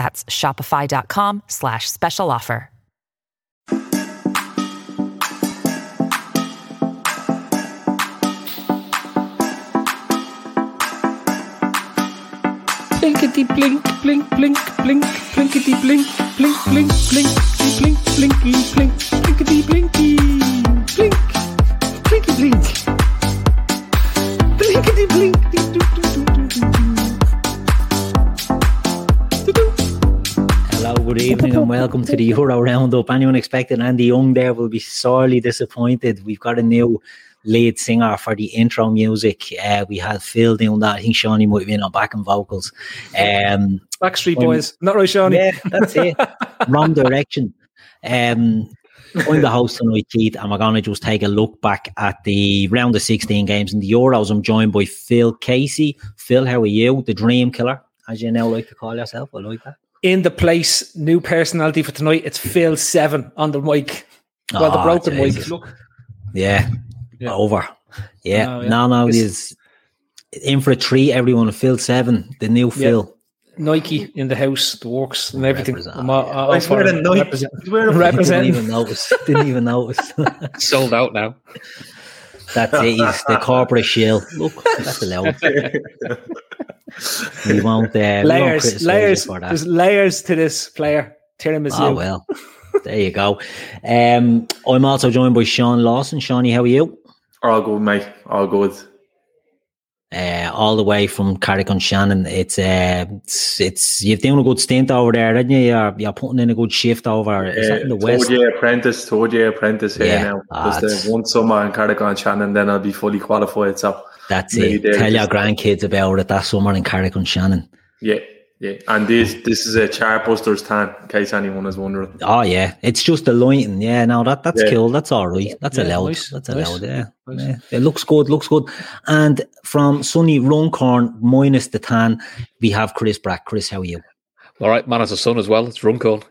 That's shopify.com slash special offer. Blinkety blink, blink, blink, blink, blinkety blink, blink, blink, blink, blink, blinky, blink, blinkety blinky, blink, blinky blink, blinkety blink, good evening, and welcome to the Euro Roundup. Anyone expecting Andy Young there will be sorely disappointed. We've got a new lead singer for the intro music. Uh, we had Phil doing that. I think Shawnee might be in on backing vocals. Um, Backstreet I'm- Boys, not right, Shawnee. yeah, that's it. Wrong direction. Um, I'm the host tonight, Keith, and we're going to just take a look back at the round of 16 games in the Euros. I'm joined by Phil Casey. Phil, how are you? The dream killer, as you now like to call yourself. I like that. In the place, new personality for tonight. It's Phil Seven on the mic. Well, the Oh, broken Jesus. mic. Look, Yeah, Yeah. over. Yeah, No, yeah. no, no, It's- he's in for a treat. Everyone, Phil Seven, the new Phil. Nike in the house, the works, and everything. Represent- I'm all- all He's for wearing it. Nike. Represent- He's Didn't Representing. even notice. Didn't even notice. sold out now. That's it. He's the corporate shill. Look, that's allowed. We won't. Uh, we won't layers, layers. for that. There's layers to this player. Tiramisu. Oh well, there you go. Um, I'm also joined by Sean Lawson. Shawnee, how are you? All good, mate. All good. Uh, all the way from Carrick on Shannon. It's uh, it's, it's you've done a good stint over there, didn't you? You're, you're putting in a good shift over. Is that in the west? Third year apprentice, third year apprentice here Yeah. now. Ah, Just it's- uh, one summer in Carrick on Shannon, then I'll be fully qualified. So That's Maybe it. they're Tell your grandkids about it that summer in Carrick on Shannon. yeah, yeah. And this this is a Chartbusters tan, in case anyone is wondering. Oh yeah, it's just the lighting. Yeah, no, that that's Yeah. cool. That's all right. That's Yeah, allowed. nice, That's nice, allowed. Yeah. nice. yeah, it looks good. Looks good. And from sunny Runcorn minus the tan, we have Chris Brack. Chris, how are you? All right, man has a son as well. It's Runcorn.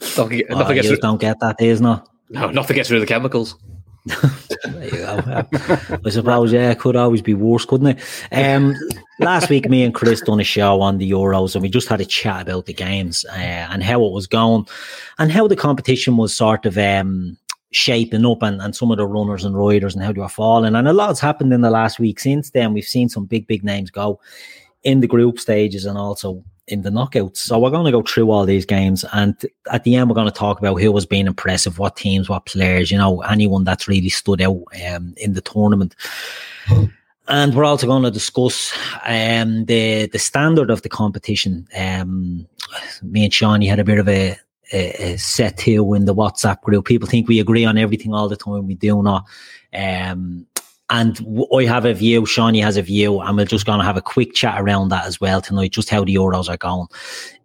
Nothing, get- Oh, nothing, gets you rid, don't get that, isn't no, nothing gets rid of the chemicals. I suppose, yeah, it could always be worse, couldn't it? Um, last week, me and Chris done a show on the Euros, and we just had a chat about the games uh, and how it was going, and how the competition was sort of um, shaping up, and, and some of the runners and riders, and how they were falling. And a lot's happened in the last week since then. We've seen some big, big names go in the group stages and also in the knockouts. So we're going to go through all these games, and at the end, we're going to talk about who was being impressive, what teams, what players, you know, anyone that's really stood out um, in the tournament. And we're also going to discuss um, the the standard of the competition. Um, me and Shawnee had a bit of a, a, a set here in the WhatsApp group. People think we agree on everything all the time. We do not. Um, and I have a view, Shawnee has a view, and we're just going to have a quick chat around that as well tonight, just how the Euros are going.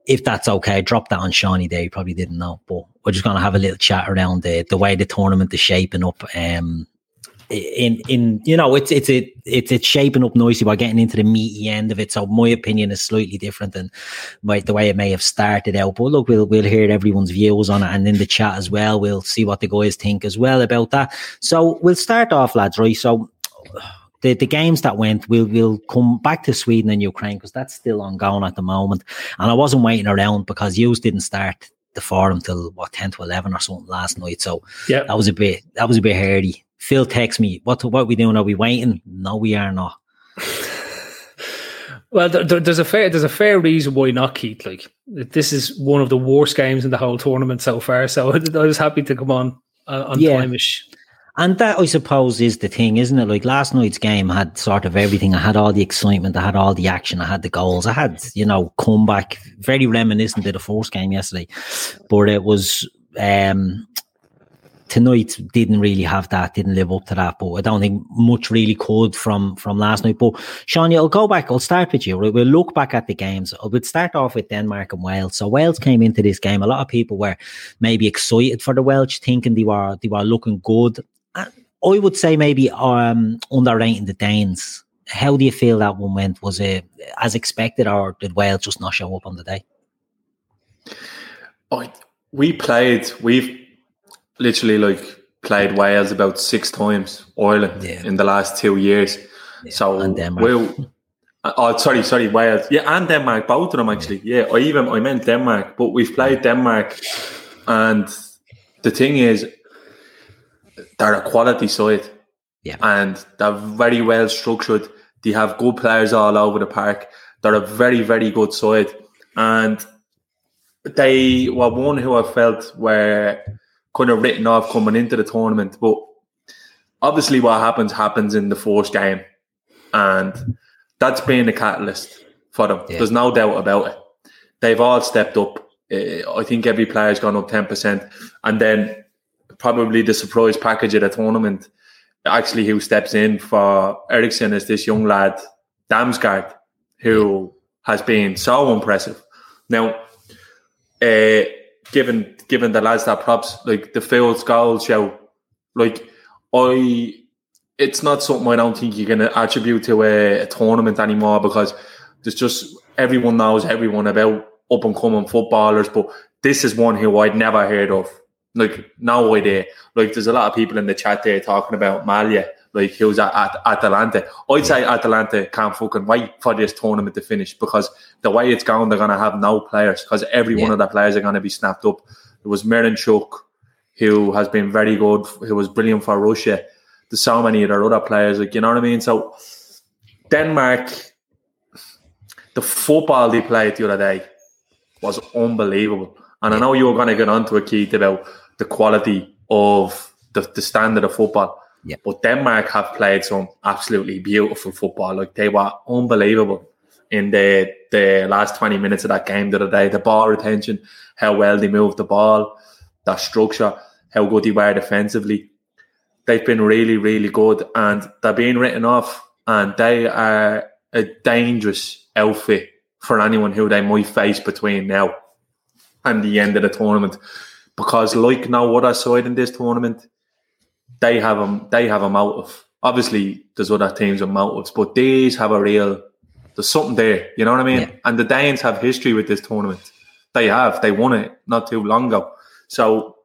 If that's okay, drop that on Shawnee there. You probably didn't know, but we're just going to have a little chat around the, the way the tournament is shaping up. Um, in in you know it's it's it, it's it's shaping up nicely by getting into the meaty end of it. So my opinion is slightly different than my, the way it may have started out. But look, we'll we'll hear everyone's views on it, and in the chat as well, we'll see what the guys think as well about that. So we'll start off, lads. Right, so. The, the games that went, we'll we'll come back to Sweden and Ukraine because that's still ongoing at the moment. And I wasn't waiting around because yous didn't start the forum till what ten to eleven or something last night. So Yeah. that was a bit that was a bit hardy. Phil texts me, what what we doing? Are we waiting? No, we are not. Well, there- there's a fair there's a fair reason why not, Keith. Like this is one of the worst games in the whole tournament so far. So I was happy to come on uh, on Yeah. timeish. And that, I suppose, is the thing, isn't it? Like last night's game had sort of everything. I had all the excitement, I had all the action, I had the goals, I had, you know, comeback, very reminiscent of the first game yesterday. But it was um tonight didn't really have that, didn't live up to that. But I don't think much really could from from last night. But Sean, I'll go back, I'll start with you. We'll we'll look back at the games. I would start off with Denmark and Wales. So Wales came into this game. A lot of people were maybe excited for the Welsh, thinking they were they were looking good. I would say maybe um underrating the Danes. How do you feel that one went? Was it as expected, or did Wales just not show up on the day? I, we played, we've literally like played Wales about six times, Ireland, Yeah. in the last two years. so and Denmark. we'll- oh, sorry, sorry, Wales. Yeah, and Denmark, both of them actually. Yeah, I even I meant Denmark, but we've played Denmark, and the thing is, they're a quality side. Yeah. and they're very well structured. They have good players all over the park. They're a very, very good side, and they were one who I felt were kind of written off coming into the tournament. But obviously, what happens happens in the first game, and that's been the catalyst for them. Yeah. There's no doubt about it. They've all stepped up. Uh, I think every player's gone up ten percent, and then probably the surprise package of the tournament. Actually, who steps in for Eriksen is this young lad, Damsgaard, who has been so impressive. Now, uh, given given the lads that props, like the Fields goal show, like I, it's not something I don't think you can attribute to a, a tournament anymore because there's just everyone knows everyone about up and coming footballers, but this is one who I'd never heard of. Like no idea. Like there's a lot of people in the chat there talking about Maehle, like he was at, at Atalanta. I'd say Atalanta can't fucking wait for this tournament to finish because the way it's going, they're gonna have no players because every one of the players are gonna be snapped up. It was Miranchuk, who has been very good, who was brilliant for Russia. There's so many of their other players, like you know what I mean. So Denmark, the football they played the other day was unbelievable. And I know you were going to get onto a Keith about the quality of the, the standard of football. Yeah. But Denmark have played some absolutely beautiful football. Like they were unbelievable in the the last 20 minutes of that game the other day. The ball retention, how well they moved the ball, their structure, how good they were defensively. They've been really, really good and they're being written off and they are a dangerous outfit for anyone who they might face between now and the end of the tournament. Because like now what I saw in this tournament, they have them they have a motive. Obviously, there's other teams with motives, but these have a real. There's something there, you know what I mean. Yeah. And the Danes have history with this tournament. They have. They won it not too long ago. So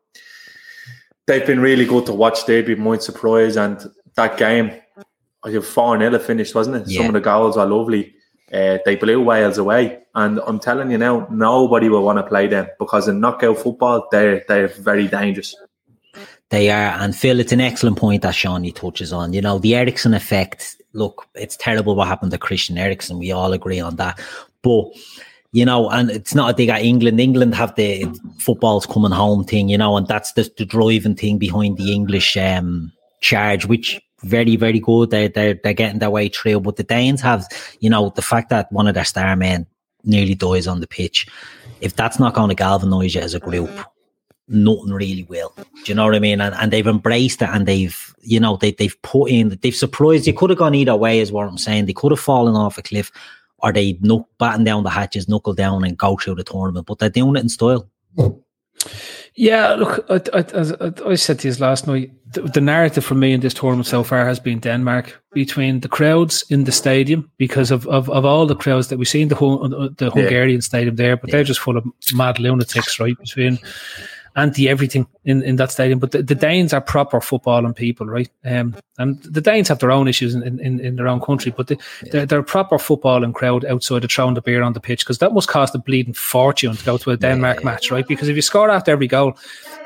they've been really good to watch. They'd be my surprise. And that game, I think four 0 finished, wasn't it? Yeah. Some of the goals are lovely. Uh, they blew Wales away, and I'm telling you now, nobody will want to play them because in knockout football, they're they're very dangerous. They are, and Phil, it's an excellent point that Shawnee touches on. You know, the Eriksen effect. Look, it's terrible what happened to Christian Eriksen. We all agree on that. But you know, and it's not a dig at England. England have the football's coming home thing, you know, and that's the, the driving thing behind the English um, charge, which very, very good. They they're they're getting their way through. But the Danes have, you know, the fact that one of their star men nearly dies on the pitch. If that's not going to galvanise you as a group, mm-hmm. nothing really will. Do you know what I mean? And, and they've embraced it and they've, you know, they, they've put in, they've surprised. You could have gone either way, is what I'm saying. They could have fallen off a cliff or they knuck, batten down the hatches, knuckle down and go through the tournament, but they're doing it in style. Hmm. Yeah, look, I, I, as I, I said to you last night, the, the narrative for me in this tournament so far has been Denmark between the crowds in the stadium because of, of, of all the crowds that we see in the Hun- uh, the Hungarian stadium there, but they're just full of mad lunatics, right? Between anti everything in, in that stadium. But the, the Danes are proper footballing people, right? Um, and the Danes have their own issues in, in, in their own country, but they, they're, they're a proper footballing crowd outside of throwing the beer on the pitch because that must cost a bleeding fortune to go to a Denmark match, right? Because if you score after every goal,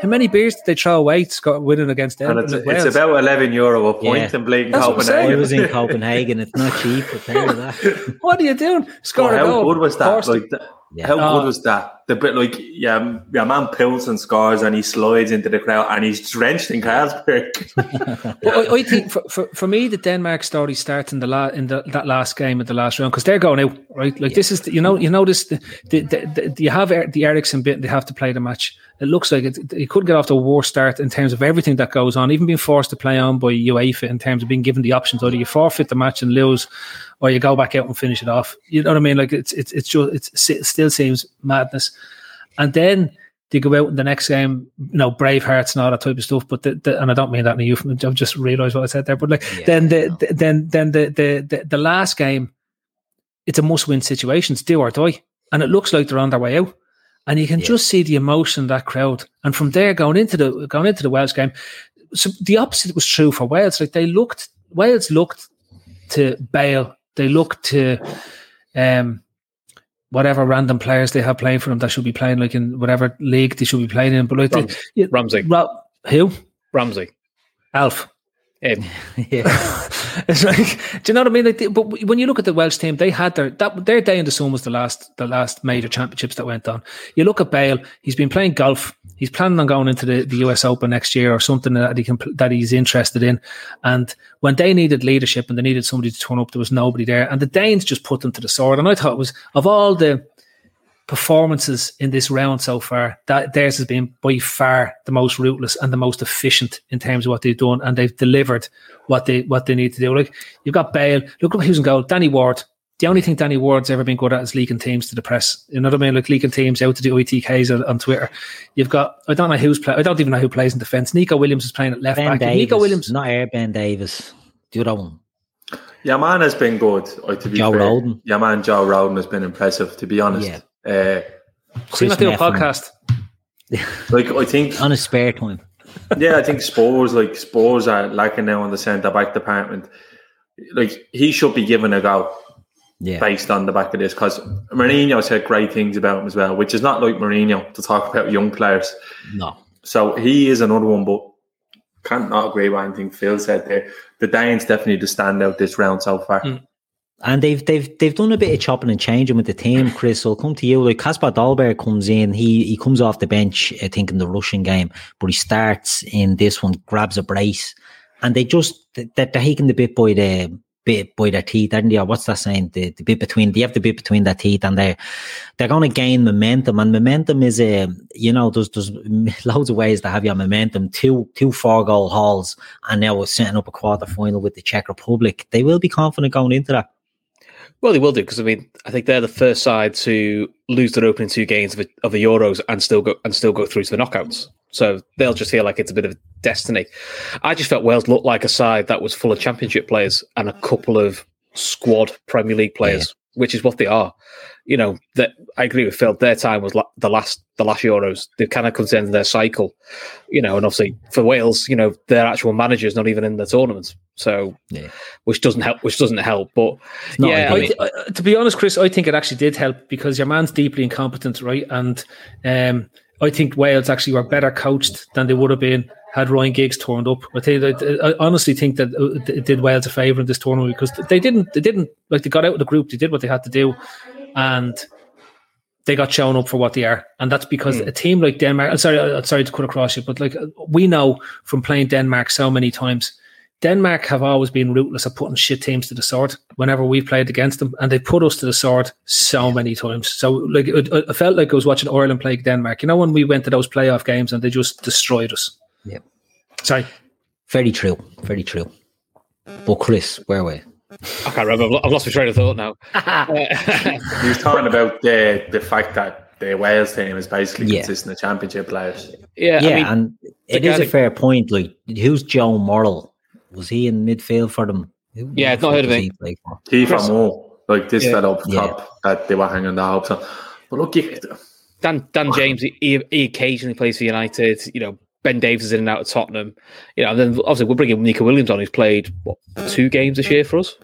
how many beers did they throw away to score, winning against And Denmark? it's, it's about 11 euro a point Yeah. in Bleeding That's what I'm saying. I Copenhagen. was in Copenhagen. It's not cheap, I'll tell you that. what are you doing? Score Oh, a how goal. good was that? Forced- Like, th- Yeah. How Oh. good was that? The bit like yeah, yeah, man pills and scores and he slides into the crowd and he's drenched in Carlsberg. Well, I, I think for, for, for me, the Denmark story starts in the la- in the, that last game of the last round because they're going out right. Like this is the, you know you notice the, the, the, the you have Er- the Eriksen bit. They have to play the match. It looks like it, it could get off to a worse start in terms of everything that goes on. Even being forced to play on by UEFA in terms of being given the options either you forfeit the match and lose, or you go back out and finish it off. You know what I mean? Like it's it's it's just it's, it still seems madness. And then they go out in the next game, you know, brave hearts and all that type of stuff. But the, the, and I don't mean that in a euphemism. I've just realised what I said there. But like Yeah, then the, no. the then then the, the the the last game, it's a must win situation. It's do or die, and it looks like they're on their way out. And you can Yeah. just see the emotion in that crowd. And from there, going into the going into the Wales game, so the opposite was true for Wales. Like they looked, Wales looked to Bale. They look to um, whatever random players they have playing for them that should be playing like in whatever league they should be playing in. But like, they, Ramsey. yeah, Ramsey. Ra- who? Ramsey. Alf. Him. yeah. it's like, do you know what I mean? Like, they- but when you look at the Welsh team, they had their that their day in the sun was the last the last major championships that went on. You look at Bale; he's been playing golf. He's planning on going into the, the US Open next year or something that he can that he's interested in. And when they needed leadership and they needed somebody to turn up, there was nobody there. And the Danes just put them to the sword. And I thought it was of all the performances in this round so far, that theirs has been by far the most ruthless and the most efficient in terms of what they've done, and they've delivered what they what they need to do. Like you've got Bale, look at who's in goal, Danny Ward. The only thing Danny Ward's ever been good at is leaking teams to the press. You know what I mean? Like leaking teams out to the ITKs on, on Twitter. You've got I don't know who's play. I don't even know who plays in defence. Neco Williams is playing at left Ben back. Davies. Neco Williams. Not Air Ben Davies. The other one. Yeah, man has been good. to be Joe fair. Rodon. Yeah, man, Joe Rodon has been impressive. To be honest, Yeah. uh, See, not Chris do a podcast. like I think, On his spare time. yeah, I think Spurs like Spurs are lacking now on the centre back department. Like he should be given a go Yeah. based on the back of this because Mourinho said great things about him as well, which is not like Mourinho to talk about young players. No. So he is another one, but can't not agree with anything Phil said there. The Danes definitely the standout this round so far. Mm. And they've they've they've done a bit of chopping and changing with the team, Chris. So I'll come to you. Like Kasper Dolberg comes in, he he comes off the bench, I think, in the Russian game, but he starts in this one, grabs a brace, and they just they're, they're taking the bit by the bit by their teeth, aren't they? Or what's that saying? The, the bit between they have the bit between their teeth, and they're they're going to gain momentum. And momentum is a you know there's there's loads of ways to have your momentum. Two two four goal hauls, and now we're setting up a quarter final with the Czech Republic. They will be confident going into that. Well, they will do because I mean, I think they're the first side to lose their opening two games of, of the Euros and still go and still go through to the knockouts. So they'll just feel like it's a bit of destiny. I just felt Wales looked like a side that was full of Championship players and a couple of squad Premier League players, which is what they are. You know, that I agree with Phil. Their time was la- the last the last Euros. They've kind of come to the end of their cycle. You know, and obviously for Wales, you know, their actual manager is not even in the tournament. So, Yeah. which doesn't help. Which doesn't help. But yeah, I ideal. mean, I, I- to be honest, Chris, I think it actually did help because your man's deeply incompetent, right? And um, I think Wales actually were better coached than they would have been had Ryan Giggs turned up. I think I honestly think that uh, it did Wales a favour in this tournament because they didn't, they didn't like they got out of the group, they did what they had to do, and they got shown up for what they are, and that's because hmm. a team like Denmark. I'm sorry, I'm sorry to cut across you, but like uh, we know from playing Denmark so many times. Denmark have always been ruthless at putting shit teams to the sword whenever we've played against them, and they put us to the sword so many times. So, like, it, it felt like I was watching Ireland play Denmark. You know, when we went to those playoff games and they just destroyed us. Yeah. Sorry. Very true. Very true. But Chris, where were we? I can't remember. I've lost my train of thought now. Uh, he was talking about the the fact that the Wales team is basically Yeah. consisting of championship players. yeah, Yeah, I mean, and it the is guy a fair point. Like, who's Joe Morrell? Was he in midfield for them? Who- Yeah, who I've not heard of was him. he play for? Keith Chris- like this Yeah. fella up Yeah. top that they were hanging their hopes on. But look, you, Dan Dan James, he, he occasionally plays for United. You know, Ben Davies is in and out of Tottenham. You know, and then obviously we're bringing Neco Williams on, who's played what two games this year for us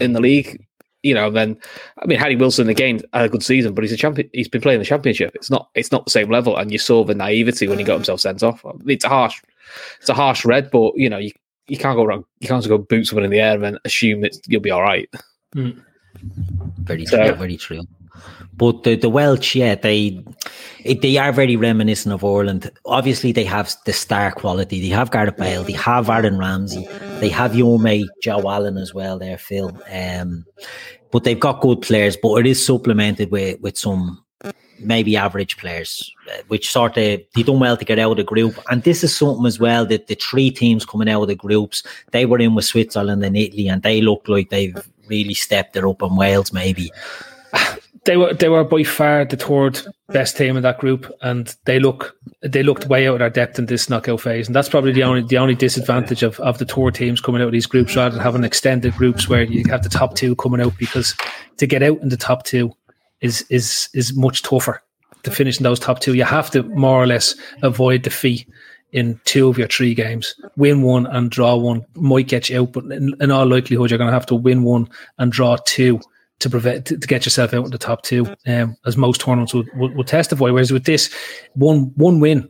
in the league. You know, and then I mean, Harry Wilson again had a good season, but he's a champion. He's been playing the championship. It's not it's not the same level, and you saw the naivety when he got himself sent off. It's a harsh, it's a harsh red, but you know, you you can't go wrong. You can't just go boot someone in the air and then assume that you'll be all right. Very So- true. Very true. But the, the Welsh, yeah, they they are very reminiscent of Ireland. Obviously, they have the star quality. They have Gareth Bale, they have Aaron Ramsey, they have your mate Joe Allen as well. There, Phil. Um, but they've got good players. But it is supplemented with with some maybe average players, uh, which sort of they done well to get out of the group. And this is something as well that the three teams coming out of the groups, they were in with Switzerland and Italy, and they look like they've really stepped it up in Wales, maybe they were they were by far the third best team in that group, and they look they looked way out of their depth in this knockout phase, and that's probably the only the only disadvantage of, of the tour teams coming out of these groups rather than having extended groups where you have the top two coming out because to get out in the top two is is is much tougher to finish in those top two. You have to more or less avoid defeat in two of your three games. Win one and draw one might get you out, but in, in all likelihood, you're going to have to win one and draw two to prevent to, to, get yourself out in the top two, um, as most tournaments would, would, would, testify. Whereas with this, one one win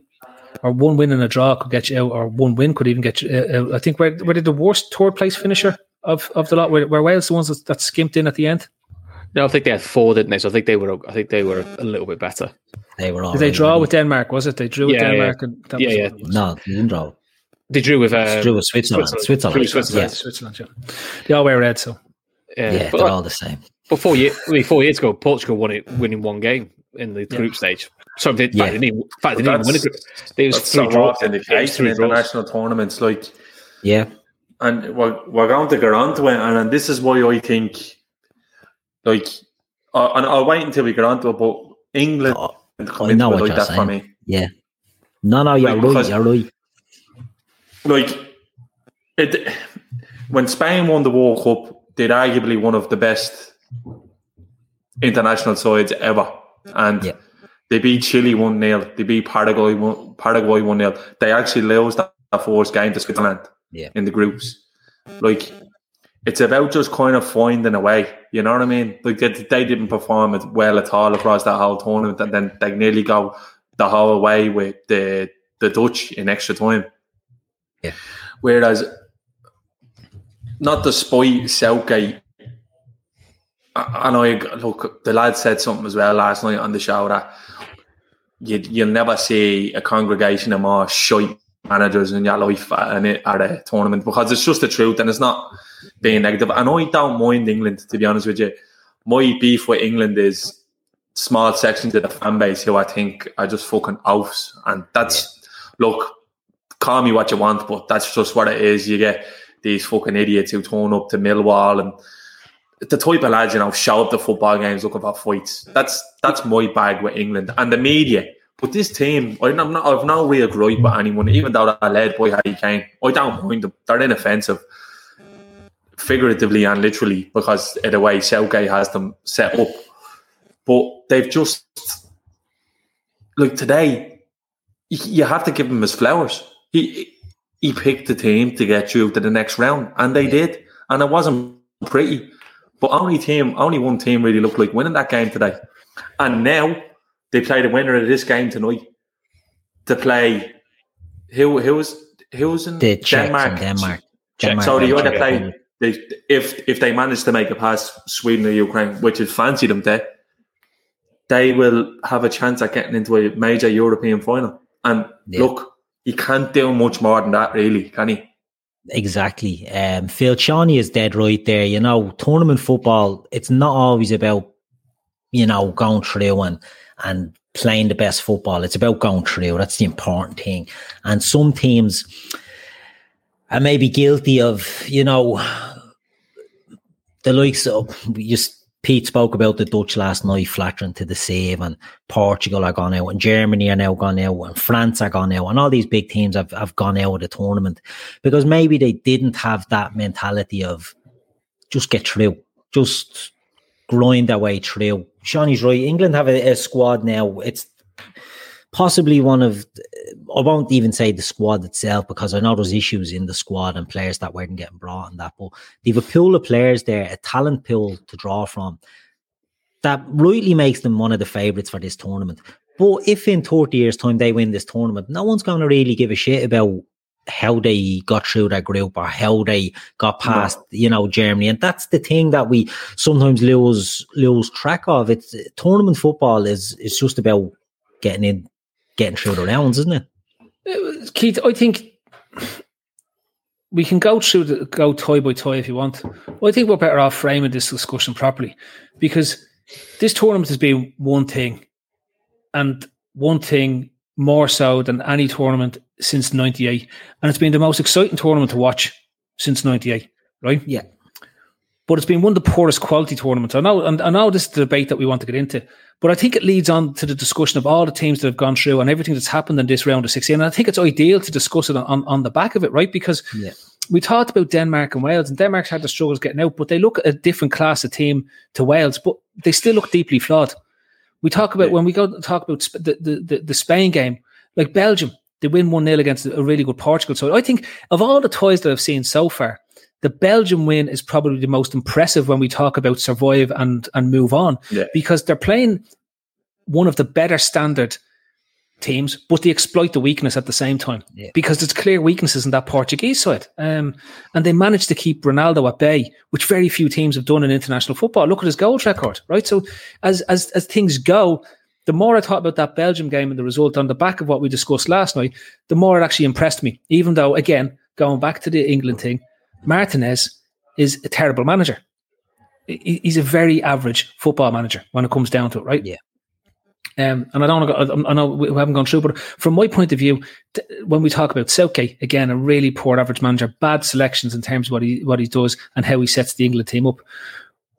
or one win and a draw could get you out, or one win could even get you. Uh, out. I think where where did the worst third place finisher of, of the lot? Where, where Wales the ones that, that skimped in at the end? No, I think they had four, didn't they? So I think they were. I think they were a little bit better. They were. Did they draw with Denmark? Was it they drew with Denmark? Yeah, and yeah, yeah. No, they didn't draw. They drew with uh, drew with Switzerland. Switzerland. Switzerland. Switzerland. Yeah. Switzerland. Yeah. They all wear red, so. Yeah, yeah they're like, all the same. But four, year, four years ago, Portugal won it, winning one game in the yeah. group stage. So they, yeah. they didn't, in fact, they didn't even win a group. There was three draws in the case in international tournaments. Like, yeah, and we're, we're going to get on to it, and, and this is why I think, like, uh, and I'll wait until we get on to it. But England, oh, I know what like you're saying. for me. Yeah, no, no, you're like, right. You're right. Like, it when Spain won the World Cup they're arguably one of the best international sides ever. And yeah. they beat Chile 1 0. They beat Paraguay 1 Paraguay 1 0. They actually lost that, that first game to Switzerland yeah. in the groups. Like, it's about just kind of finding a way. You know what I mean? Like, they, they didn't perform as well at all across that whole tournament. And then they nearly go the whole way with the, the Dutch in extra time. Yeah. Whereas not despite Southgate. I know. Look, the lad said something as well last night on the show that you you'll never see a congregation of more shite managers in your life at, at a tournament because it's just the truth and it's not being negative. And I don't mind England to be honest with you. My beef with England is small sections of the fan base who I think are just fucking oafs, and that's yeah. look. Call me what you want, but that's just what it is. You get these fucking idiots who turn up to Millwall and the type of lads, you know, show up the football games looking for fights. That's that's my bag with England and the media. But this team, I'm not, I've no real gripe with anyone, even though they're led by Harry Kane. I don't mind them. They're inoffensive, figuratively and literally, because of the way Southgate has them set up. But they've just, like today, you have to give him his flowers. He he picked the team to get you to the next round, and they did. And it wasn't pretty, but only team, only one team really looked like winning that game today. And now they play the winner of this game tonight to play. Who who was who was in the Denmark? Denmark. Denmark. So they to play. They, if if they manage to make it past Sweden or Ukraine, which is fancy them there, they will have a chance at getting into a major European final. And yeah. look, you can't do much more than that, really, can you? Exactly. Um, Phil Shawnee is dead right there. You know, tournament football, it's not always about, you know, going through and, and playing the best football. It's about going through. That's the important thing. And some teams are maybe guilty of, you know, the likes of just Pete spoke about the Dutch last night flattering to the save, and Portugal are gone out, and Germany are now gone out, and France are gone out, and all these big teams have, have gone out of the tournament because maybe they didn't have that mentality of just get through, just grind their way through. Shawnee's right. England have a, a squad now. It's possibly one of I won't even say the squad itself because I know there's issues in the squad and players that weren't getting brought and that, but they've a pool of players there, a talent pool to draw from that rightly makes them one of the favourites for this tournament. But if in 30 years' time they win this tournament, no one's going to really give a shit about how they got through that group or how they got past, you know, Germany. And that's the thing that we sometimes lose lose track of. It's tournament football is is just about getting in, getting through the rounds, isn't it? Uh, Keith, I think we can go through the go toy by toy if you want. Well, I think we're better off framing this discussion properly because this tournament has been one thing, and one thing more so than any tournament since '98, and it's been the most exciting tournament to watch since '98. Right? Yeah. But it's been one of the poorest quality tournaments. I know, and I know this is the debate that we want to get into, but I think it leads on to the discussion of all the teams that have gone through and everything that's happened in this round of 16. And I think it's ideal to discuss it on, on the back of it, right? Because yeah we talked about Denmark and Wales, and Denmark's had the struggles getting out, but they look a different class of team to Wales, but they still look deeply flawed. We talk about yeah. when we go talk about the, the, the, the Spain game, like Belgium, they win 1 0 against a really good Portugal. So I think of all the toys that I've seen so far, the Belgium win is probably the most impressive when we talk about survive and and move on yeah. because they're playing one of the better standard teams, but they exploit the weakness at the same time yeah. because there's clear weaknesses in that Portuguese side. Um, and they managed to keep Ronaldo at bay, which very few teams have done in international football. Look at his goals record, right? So as as as things go, the more I thought about that Belgium game and the result on the back of what we discussed last night, the more it actually impressed me. Even though, again, going back to the England thing, Martinez is a terrible manager. He's a very average football manager when it comes down to it, right? Yeah. Um, and I don't want to I know we haven't gone through, but from my point of view, when we talk about Southgate, again, a really poor average manager, bad selections in terms of what he what he does and how he sets the England team up.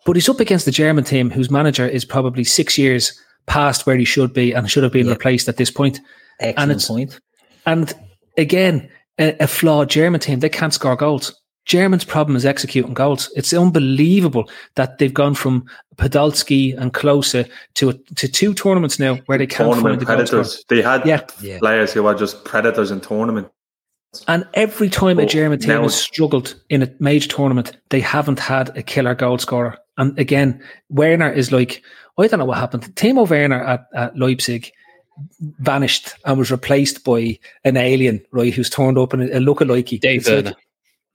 But he's up against the German team, whose manager is probably six years past where he should be and should have been replaced at this point. Excellent and it's, point. And again, a, a flawed German team, they can't score goals. Germans' problem is executing goals. It's unbelievable that they've gone from Podolski and Klose to to two tournaments now where they can't tournament find the predators. They had yeah. players who were just predators in tournament. And every time but a German team has struggled in a major tournament, they haven't had a killer goal scorer. And again, Werner is like, I don't know what happened. Timo Werner at, at Leipzig vanished and was replaced by an alien, right, who's turned up in a, a lookalike. Dave Werner. Like,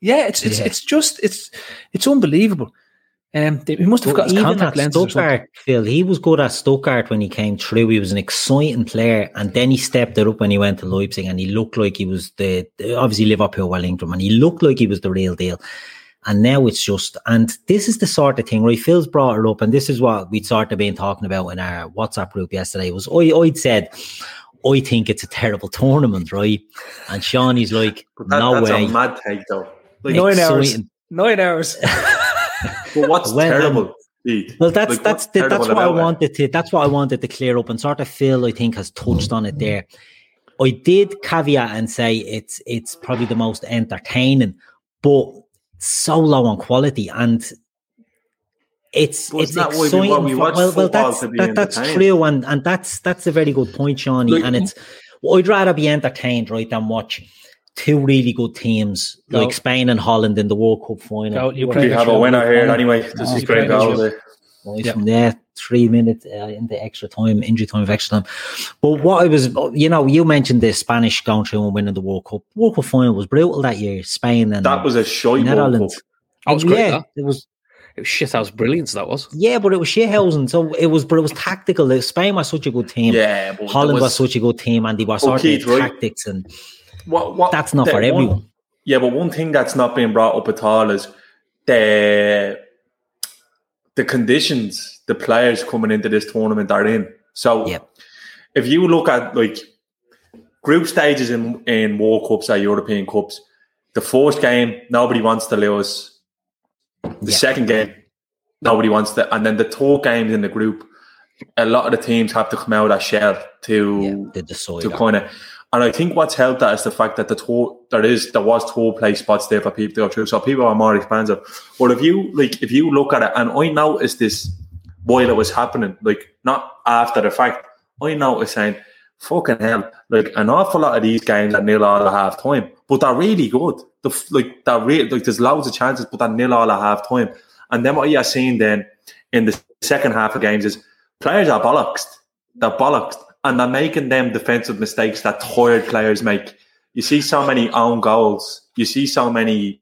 yeah, it's it's yeah. it's just it's it's unbelievable. Um, they, he must have well, got his contact lenses. Stuttgart, Phil, he was good at Stuttgart when he came through. He was an exciting player, and then he stepped it up when he went to Leipzig, and he looked like he was the, the obviously Liverpool Wellington, and he looked like he was the real deal. And now it's just, and this is the sort of thing, right? Phil's brought it up, and this is what we'd sort of been talking about in our WhatsApp group yesterday. Was I, I'd said, I think it's a terrible tournament, right? And Sean, is like, that, no that's way. a mad take, though. Like nine hours. Nine hours. but what's well, terrible? Well, that's like, that's the, that's what I wanted to that's what I wanted to clear up and sort of Phil I think has touched on it there. I did caveat and say it's it's probably the most entertaining, but so low on quality and it's but it's exciting. We, we well, well, that's that, that's true, and and that's that's a very good point, Johnny. Like, and it's well, I'd rather be entertained, right, than watch two really good teams no. like Spain and Holland in the World Cup final. No, we have a winner here anyway. This is great goal there. Nice from there, three minutes uh, in the extra time, injury time of extra time. But what I was, you know, you mentioned the Spanish going through and winning the World Cup. World Cup final was brutal that year. Spain and that was a shite Netherlands. That was great. Yeah, that. it was. It was shithouse brilliance. That was. Yeah, but it was shithousing. So it was, but it was tactical. Spain was such a good team. Yeah, Holland was, was, such a good team, and they were sort of tactics and what, what that's not for one, everyone. Yeah, but one thing that's not being brought up at all is the the conditions the players coming into this tournament are in. So yep. if you look at like group stages in, in World Cups or European Cups, the first game, nobody wants to lose. The yep. second game, nobody wants to, and then the two games in the group, a lot of the teams have to come out of shell to yep, to kind of and I think what's helped that is the fact that the tour there is there was tour play spots there for people to go through, so people are more expensive. But if you like, if you look at it, and I noticed this while it was happening, like not after the fact, I noticed saying, "Fucking hell!" Like an awful lot of these games are nil all at half time, but they're really good. The like they're really like there's loads of chances, but they're nil all at half time. And then what you're seeing then in the second half of games is players are bollocks. They're bollocks and they're making them defensive mistakes that tired players make. You see so many own goals. You see so many,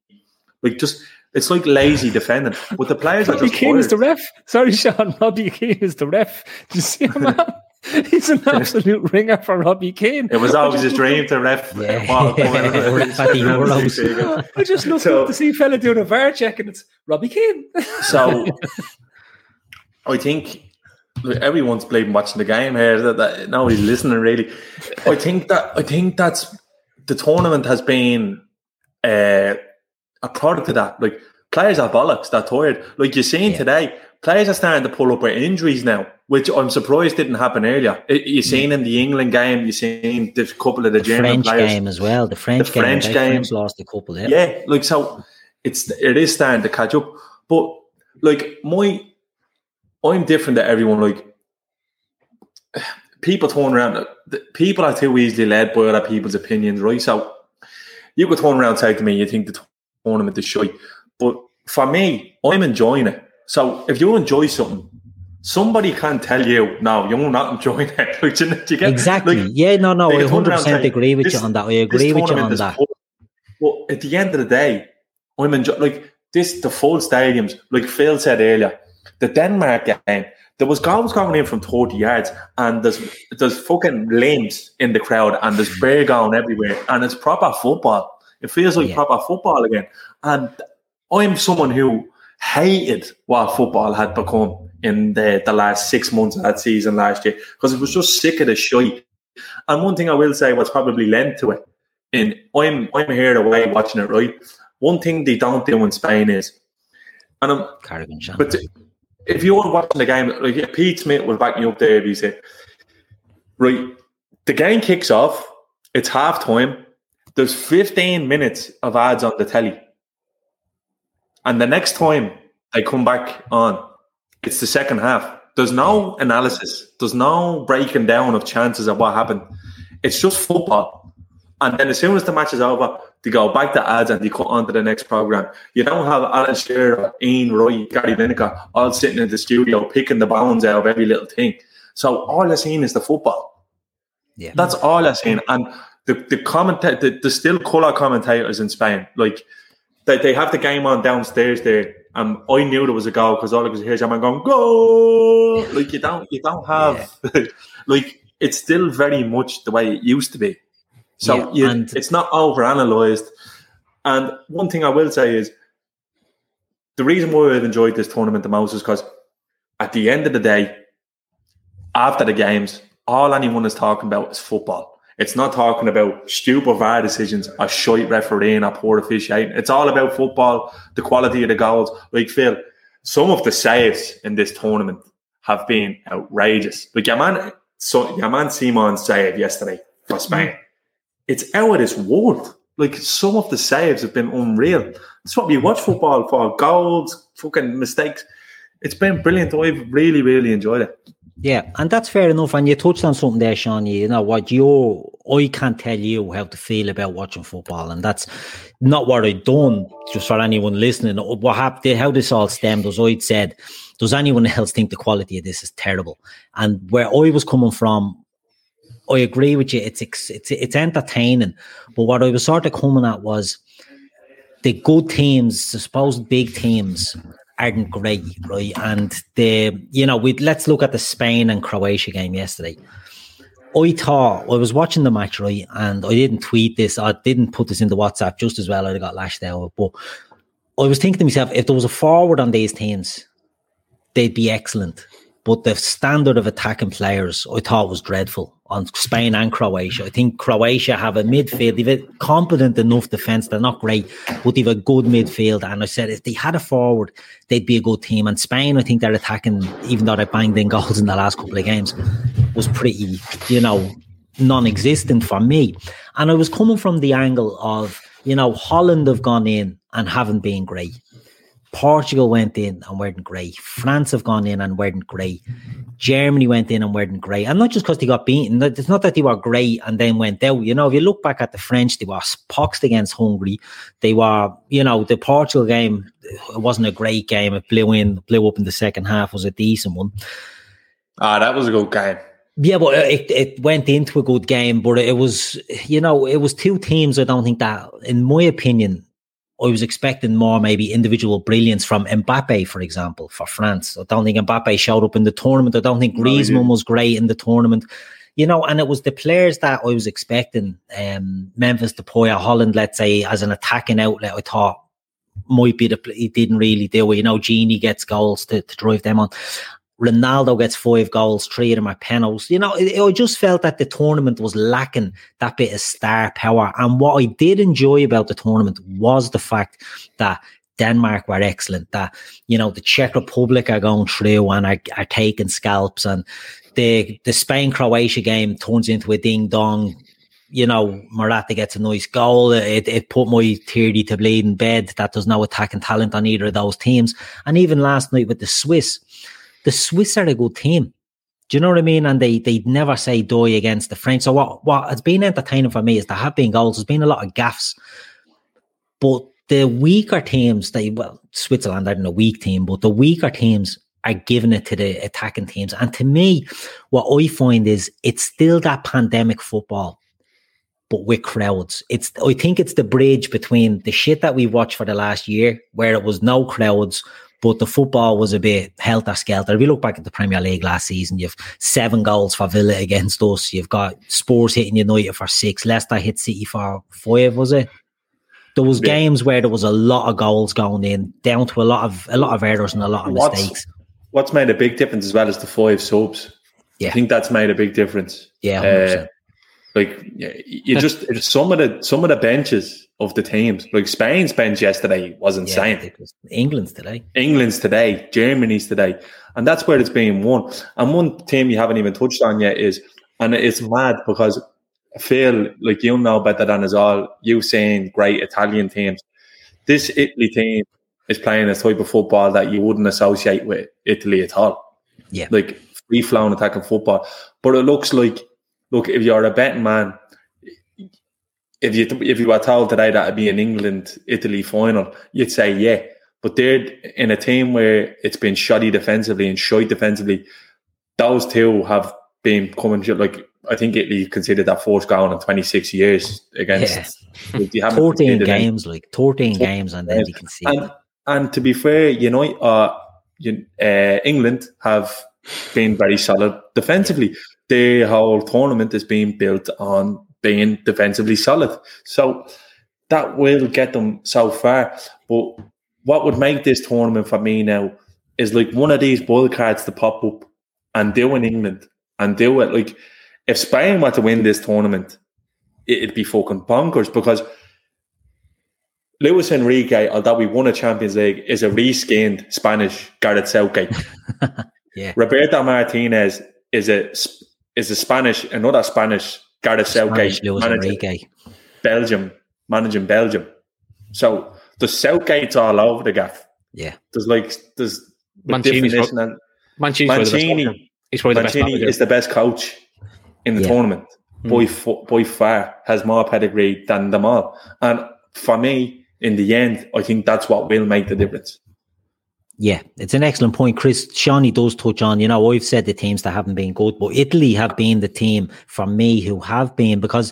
like just it's like lazy defending. But the players are Robbie just Keane is the ref. Sorry, Sean. Robbie Keane is the ref. Do you see him? man? He's an absolute ringer for Robbie Keane. It was always his dream to ref. Yeah. ball coming out the- Ref at. I just looked So- up to see a fella doing a VAR check and it's Robbie Keane. So I think everyone's been watching the game here. That, that nobody's listening really. I think that I think that's the tournament has been uh, a product of that. Like players are bollocks. They're tired. Like you're seeing Yeah. today, players are starting to pull up with injuries now, which I'm surprised didn't happen earlier. You're seeing in the England game. You're seeing the couple of the, The German French players. game as well. The French The game. French game. French lost a couple. Yeah. Yeah, like so, it's it is starting to catch up. But like my, I'm different to everyone. Like people turn around. People are too easily led by other people's opinions, right? So you could turn around and say to me, "You think the tournament is shite," but for me, I'm enjoying it. So if you enjoy something. Somebody can't tell you, no, you're not enjoying it. Like, you, get, Exactly. like, yeah, no, no, I can turn around and 100% say, agree with you on that. I agree with you on that. full. But at the end of the day, I'm enjoying like this. The full stadiums, like Phil said earlier, the Denmark game. There was goals coming in from 30 yards, and there's there's fucking limbs in the crowd, and there's beer going everywhere, and it's proper football. It feels like Yeah. proper football again. And I'm someone who hated what football had become in the, the last six months of that season last year because it was just sick of the shite. And one thing I will say was probably lent to it. And I'm I'm here away watching it, right? One thing they don't do in Spain is, and I'm but if you're watching the game, like Pete Smith will back me up there if you say, right, the game kicks off, it's half time, there's 15 minutes of ads on the telly. And the next time they come back on, it's the second half. There's no analysis, there's no breaking down of chances of what happened. It's just football. And then as soon as the match is over, they go back to ads and they cut on to the next program. You don't have Alan Shearer, Ian Roy, Gary Lineker all sitting in the studio picking the bones out of every little thing. So all you're seeing is the football. Yeah. That's all I'm saying. And the the commenta- the, the still colour commentators in Spain, like they, they have the game on downstairs there. And I knew there was a goal because all I could hear is man going, Go like you don't you don't have like it's still very much the way it used to be. So Yeah, you, and- it's not over analysed. And one thing I will say is the reason why I've enjoyed this tournament the most is because at the end of the day, after the games, all anyone is talking about is football. It's not talking about stupid VAR decisions or shite refereeing or poor officiating. It's all about football, the quality of the goals. Like Phil, some of the saves in this tournament have been outrageous. Like your man, so your man Simon's save yesterday for Spain. It's out of this world. Like some of the saves have been unreal. That's what we watch football for. Goals, fucking mistakes. It's been brilliant. I've really, really enjoyed it. Yeah, and that's fair enough. And you touched on something there, Sean. You know what you I can't tell you how to feel about watching football, and that's not what I've done. Just for anyone listening, what happened? How this all stemmed was I'd said, "Does anyone else think the quality of this is terrible?" And where I was coming from, I agree with you. It's it's it's entertaining, but what I was sort of coming at was the good teams, the supposed big teams, aren't great, right? And the you know, we let's look at the Spain and Croatia game yesterday. I thought I was watching the match, right, and I didn't tweet this, I didn't put this into WhatsApp just as well. I'd got lashed out, but I was thinking to myself, if there was a forward on these teams, they'd be excellent. But the standard of attacking players, I thought was dreadful on Spain and Croatia. I think Croatia have a midfield, they've a competent enough defence. They're not great, but they've a good midfield. And I said if they had a forward, they'd be a good team. And Spain, I think they're attacking, even though they banged in goals in the last couple of games, was pretty, you know, non-existent for me. And I was coming from the angle of, you know, Holland have gone in and haven't been great. Portugal went in and weren't great. France have gone in and weren't great. Germany went in and weren't great. And not just because they got beaten. It's not that they were great and then went out. You know, if you look back at the French, they were poxed against Hungary. They were, you know, the Portugal game, it wasn't a great game. It blew in, blew up in the second half, was a decent one. Ah, that was a good game. Yeah, but it, it went into a good game, but it was, you know, it was two teams. I don't think that, in my opinion, I was expecting more maybe individual brilliance from Mbappe, for example, for France. I don't think Mbappe showed up in the tournament. I don't think Griezmann was great in the tournament. You know, and it was the players that I was expecting. Um, Memphis Depay or Haaland, let's say, as an attacking outlet, I thought might be the he didn't really do it. You know, Gini gets goals to, to drive them on. Ronaldo gets five goals, three of them are penalties. You know, I just felt that the tournament was lacking that bit of star power. And what I did enjoy about the tournament was the fact that Denmark were excellent. That you know the Czech Republic are going through and are, are taking scalps, and the the Spain Croatia game turns into a ding dong. You know, Morata gets a nice goal. It, it put my theory to bleed in bed that there's no attacking talent on either of those teams. And even last night with the Swiss, the Swiss are a good team. Do you know what I mean? And they they never say die against the French. So what what has been entertaining for me is there have been goals. There's been a lot of gaffs, but the weaker teams, they well Switzerland aren't in a weak team, but the weaker teams are giving it to the attacking teams. And to me, what I find is it's still that pandemic football, but with crowds. It's I think it's the bridge between the shit that we watched for the last year, where it was no crowds, but the football was a bit helter skelter. If you look back at the Premier League last season, you've seven goals for Villa against us. You've got Spurs hitting United for six. Leicester hit City for five, was it? There was yeah. games where there was a lot of goals going in, down to a lot of a lot of errors and a lot of what's, mistakes. What's made a big difference as well is the five subs. Yeah. I think that's made a big difference. Yeah, uh, like you just some of the some of the benches of the teams. Like Spain's bench yesterday was insane. Yeah, was England's today. England's today. Germany's today. And that's where it's being won. And one team you haven't even touched on yet is, and it's mad because I feel like you know better than us all, you saying great Italian teams. This Italy team is playing a type of football that you wouldn't associate with Italy at all. Yeah. Like free flowing attacking football. But it looks like, look, if you're a betting man, if you if you were told today that it'd be an England Italy final, you'd say yeah. But they're in a team where it's been shoddy defensively and shy defensively. Those two have been coming like I think Italy considered that fourth goal in 26 years against. Yeah. 14 games, like 14 games, and then you can see. And, and, to be fair, you know, uh, you, uh, England have been very solid defensively. The whole tournament is being built on being defensively solid. So that will get them so far. But what would make this tournament for me now is like one of these wild cards to pop up and do in England and do it. Like if Spain were to win this tournament, it'd be fucking bonkers because Luis Enrique, although we won a Champions League, is a reskinned Spanish Gareth Southgate. yeah. Roberto Martinez is a is a Spanish, another Spanish Gareth Southgate managing Belgium, managing Belgium. So the Southgate's all over the gaff. Yeah. There's like there's Mancini's definition and Mancini's Mancini, He's probably the Mancini best is the best coach in the yeah. tournament. Mm. By, by far has more pedigree than them all. And for me, in the end, I think that's what will make the difference. Yeah, it's an excellent point, Chris. Shawnee does touch on, you know, I've said the teams that haven't been good, but Italy have been the team for me who have been because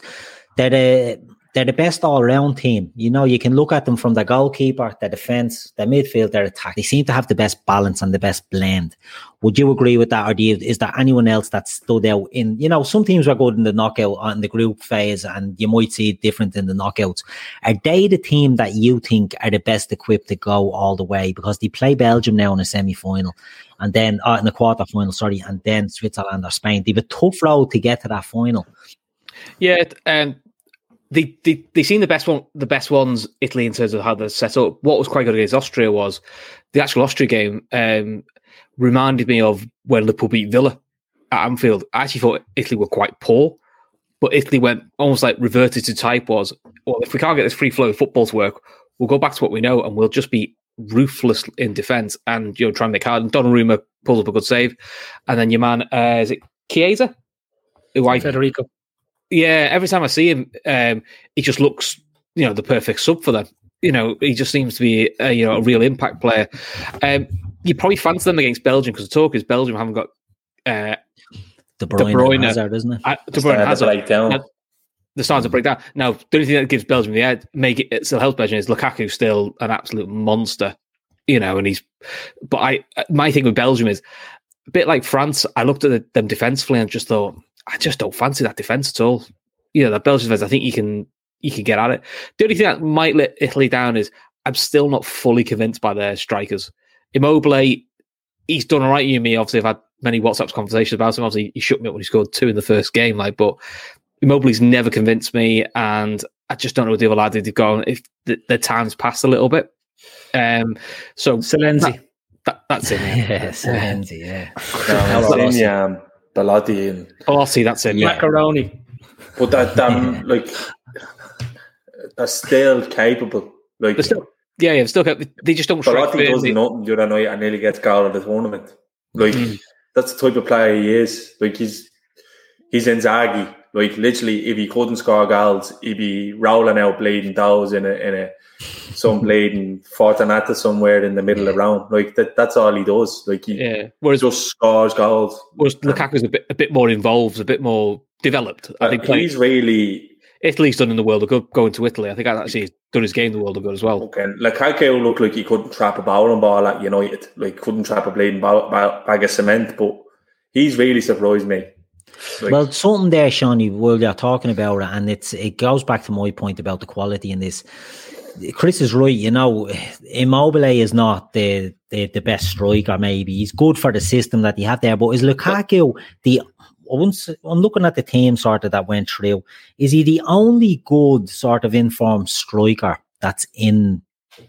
they're the they're the best all round team. You know, you can look at them from the goalkeeper, the defense, the midfield, their attack. They seem to have the best balance and the best blend. Would you agree with that, or do you, is there anyone else that stood out in? You know, some teams were good in the knockout on uh, the group phase, and you might see it different in the knockouts. Are they the team that you think are the best equipped to go all the way? Because they play Belgium now in a semi final, and then uh, in the quarter final, sorry, and then Switzerland or Spain. They've a tough road to get to that final. Yeah, and they, they they seem the best one, the best ones. Italy in terms of how they're set up. What was quite good against Austria was the actual Austria game. Um, reminded me of when Liverpool beat Villa at Anfield. I actually thought Italy were quite poor, but Italy went almost like reverted to type. Was well, if we can't get this free flow of football to work, we'll go back to what we know, and we'll just be ruthless in defence and you know try and make hard. And Donnarumma pulls up a good save, and then your man uh, is it Chiesa, who I Federico yeah, every time I see him, um, he just looks, you know, the perfect sub for them. You know, he just seems to be, a, you know, a real impact player. Um, you probably fancy them against Belgium because the talk is Belgium haven't got uh, De Bruyne, De Bruyne. Hazard, isn't it? I, De Bruyne Starting to has a, break down. Now, the starting to break down. Now, the only thing that gives Belgium the edge, make it, it still helps Belgium is Lukaku still an absolute monster, you know, and he's. But I, my thing with Belgium is a bit like France. I looked at the, them defensively and just thought, I just don't fancy that defense at all. You know, that Belgian defense. I think you can you can get at it. The only thing that might let Italy down is I'm still not fully convinced by their strikers. Immobile, he's done all right. You and me, obviously, I've had many WhatsApp conversations about him. Obviously, he shook me up when he scored two in the first game. Like, but Immobile's never convinced me, and I just don't know what the other lad they've gone if the, the time's passed a little bit. Um, so Salenzi. that, that's it. Yeah. Yes, Lindsay, yeah. No, it's in, um, Belotti and Rossi, that's it. Yeah. Macaroni. but that them like they're still capable. Like They're still, yeah, yeah, still got, they just don't strike Belotti does firmly. nothing the other night and nearly gets goal of the tournament. Like Mm. that's the type of player he is. Like he's he's Inzaghi. Like literally, if he couldn't score goals, he'd be rolling out bleeding those in a in a some bleeding Fortunata somewhere in the middle of the round. Like that that's all he does. Like he Yeah. Whereas, just scores goals. whereas Lukaku's a bit a bit more involved, a bit more developed. I Uh, think like, he's really Italy's done in the world of good going to Italy. I think actually he's done his game in the world of good as well. Okay, Lukaku looked like he couldn't trap a bowling ball at United. Like couldn't trap a bleeding ball, ball, bag of cement. But he's really surprised me. Like, Well, something there, Shawnee, while you're talking about it, and it's it goes back to my point about the quality in this. Chris is right, you know, Immobile is not the, the the best striker, maybe. He's good for the system that he had there, but is Lukaku the once I'm looking at the team sort of that went through. Is he the only good sort of informed striker that's in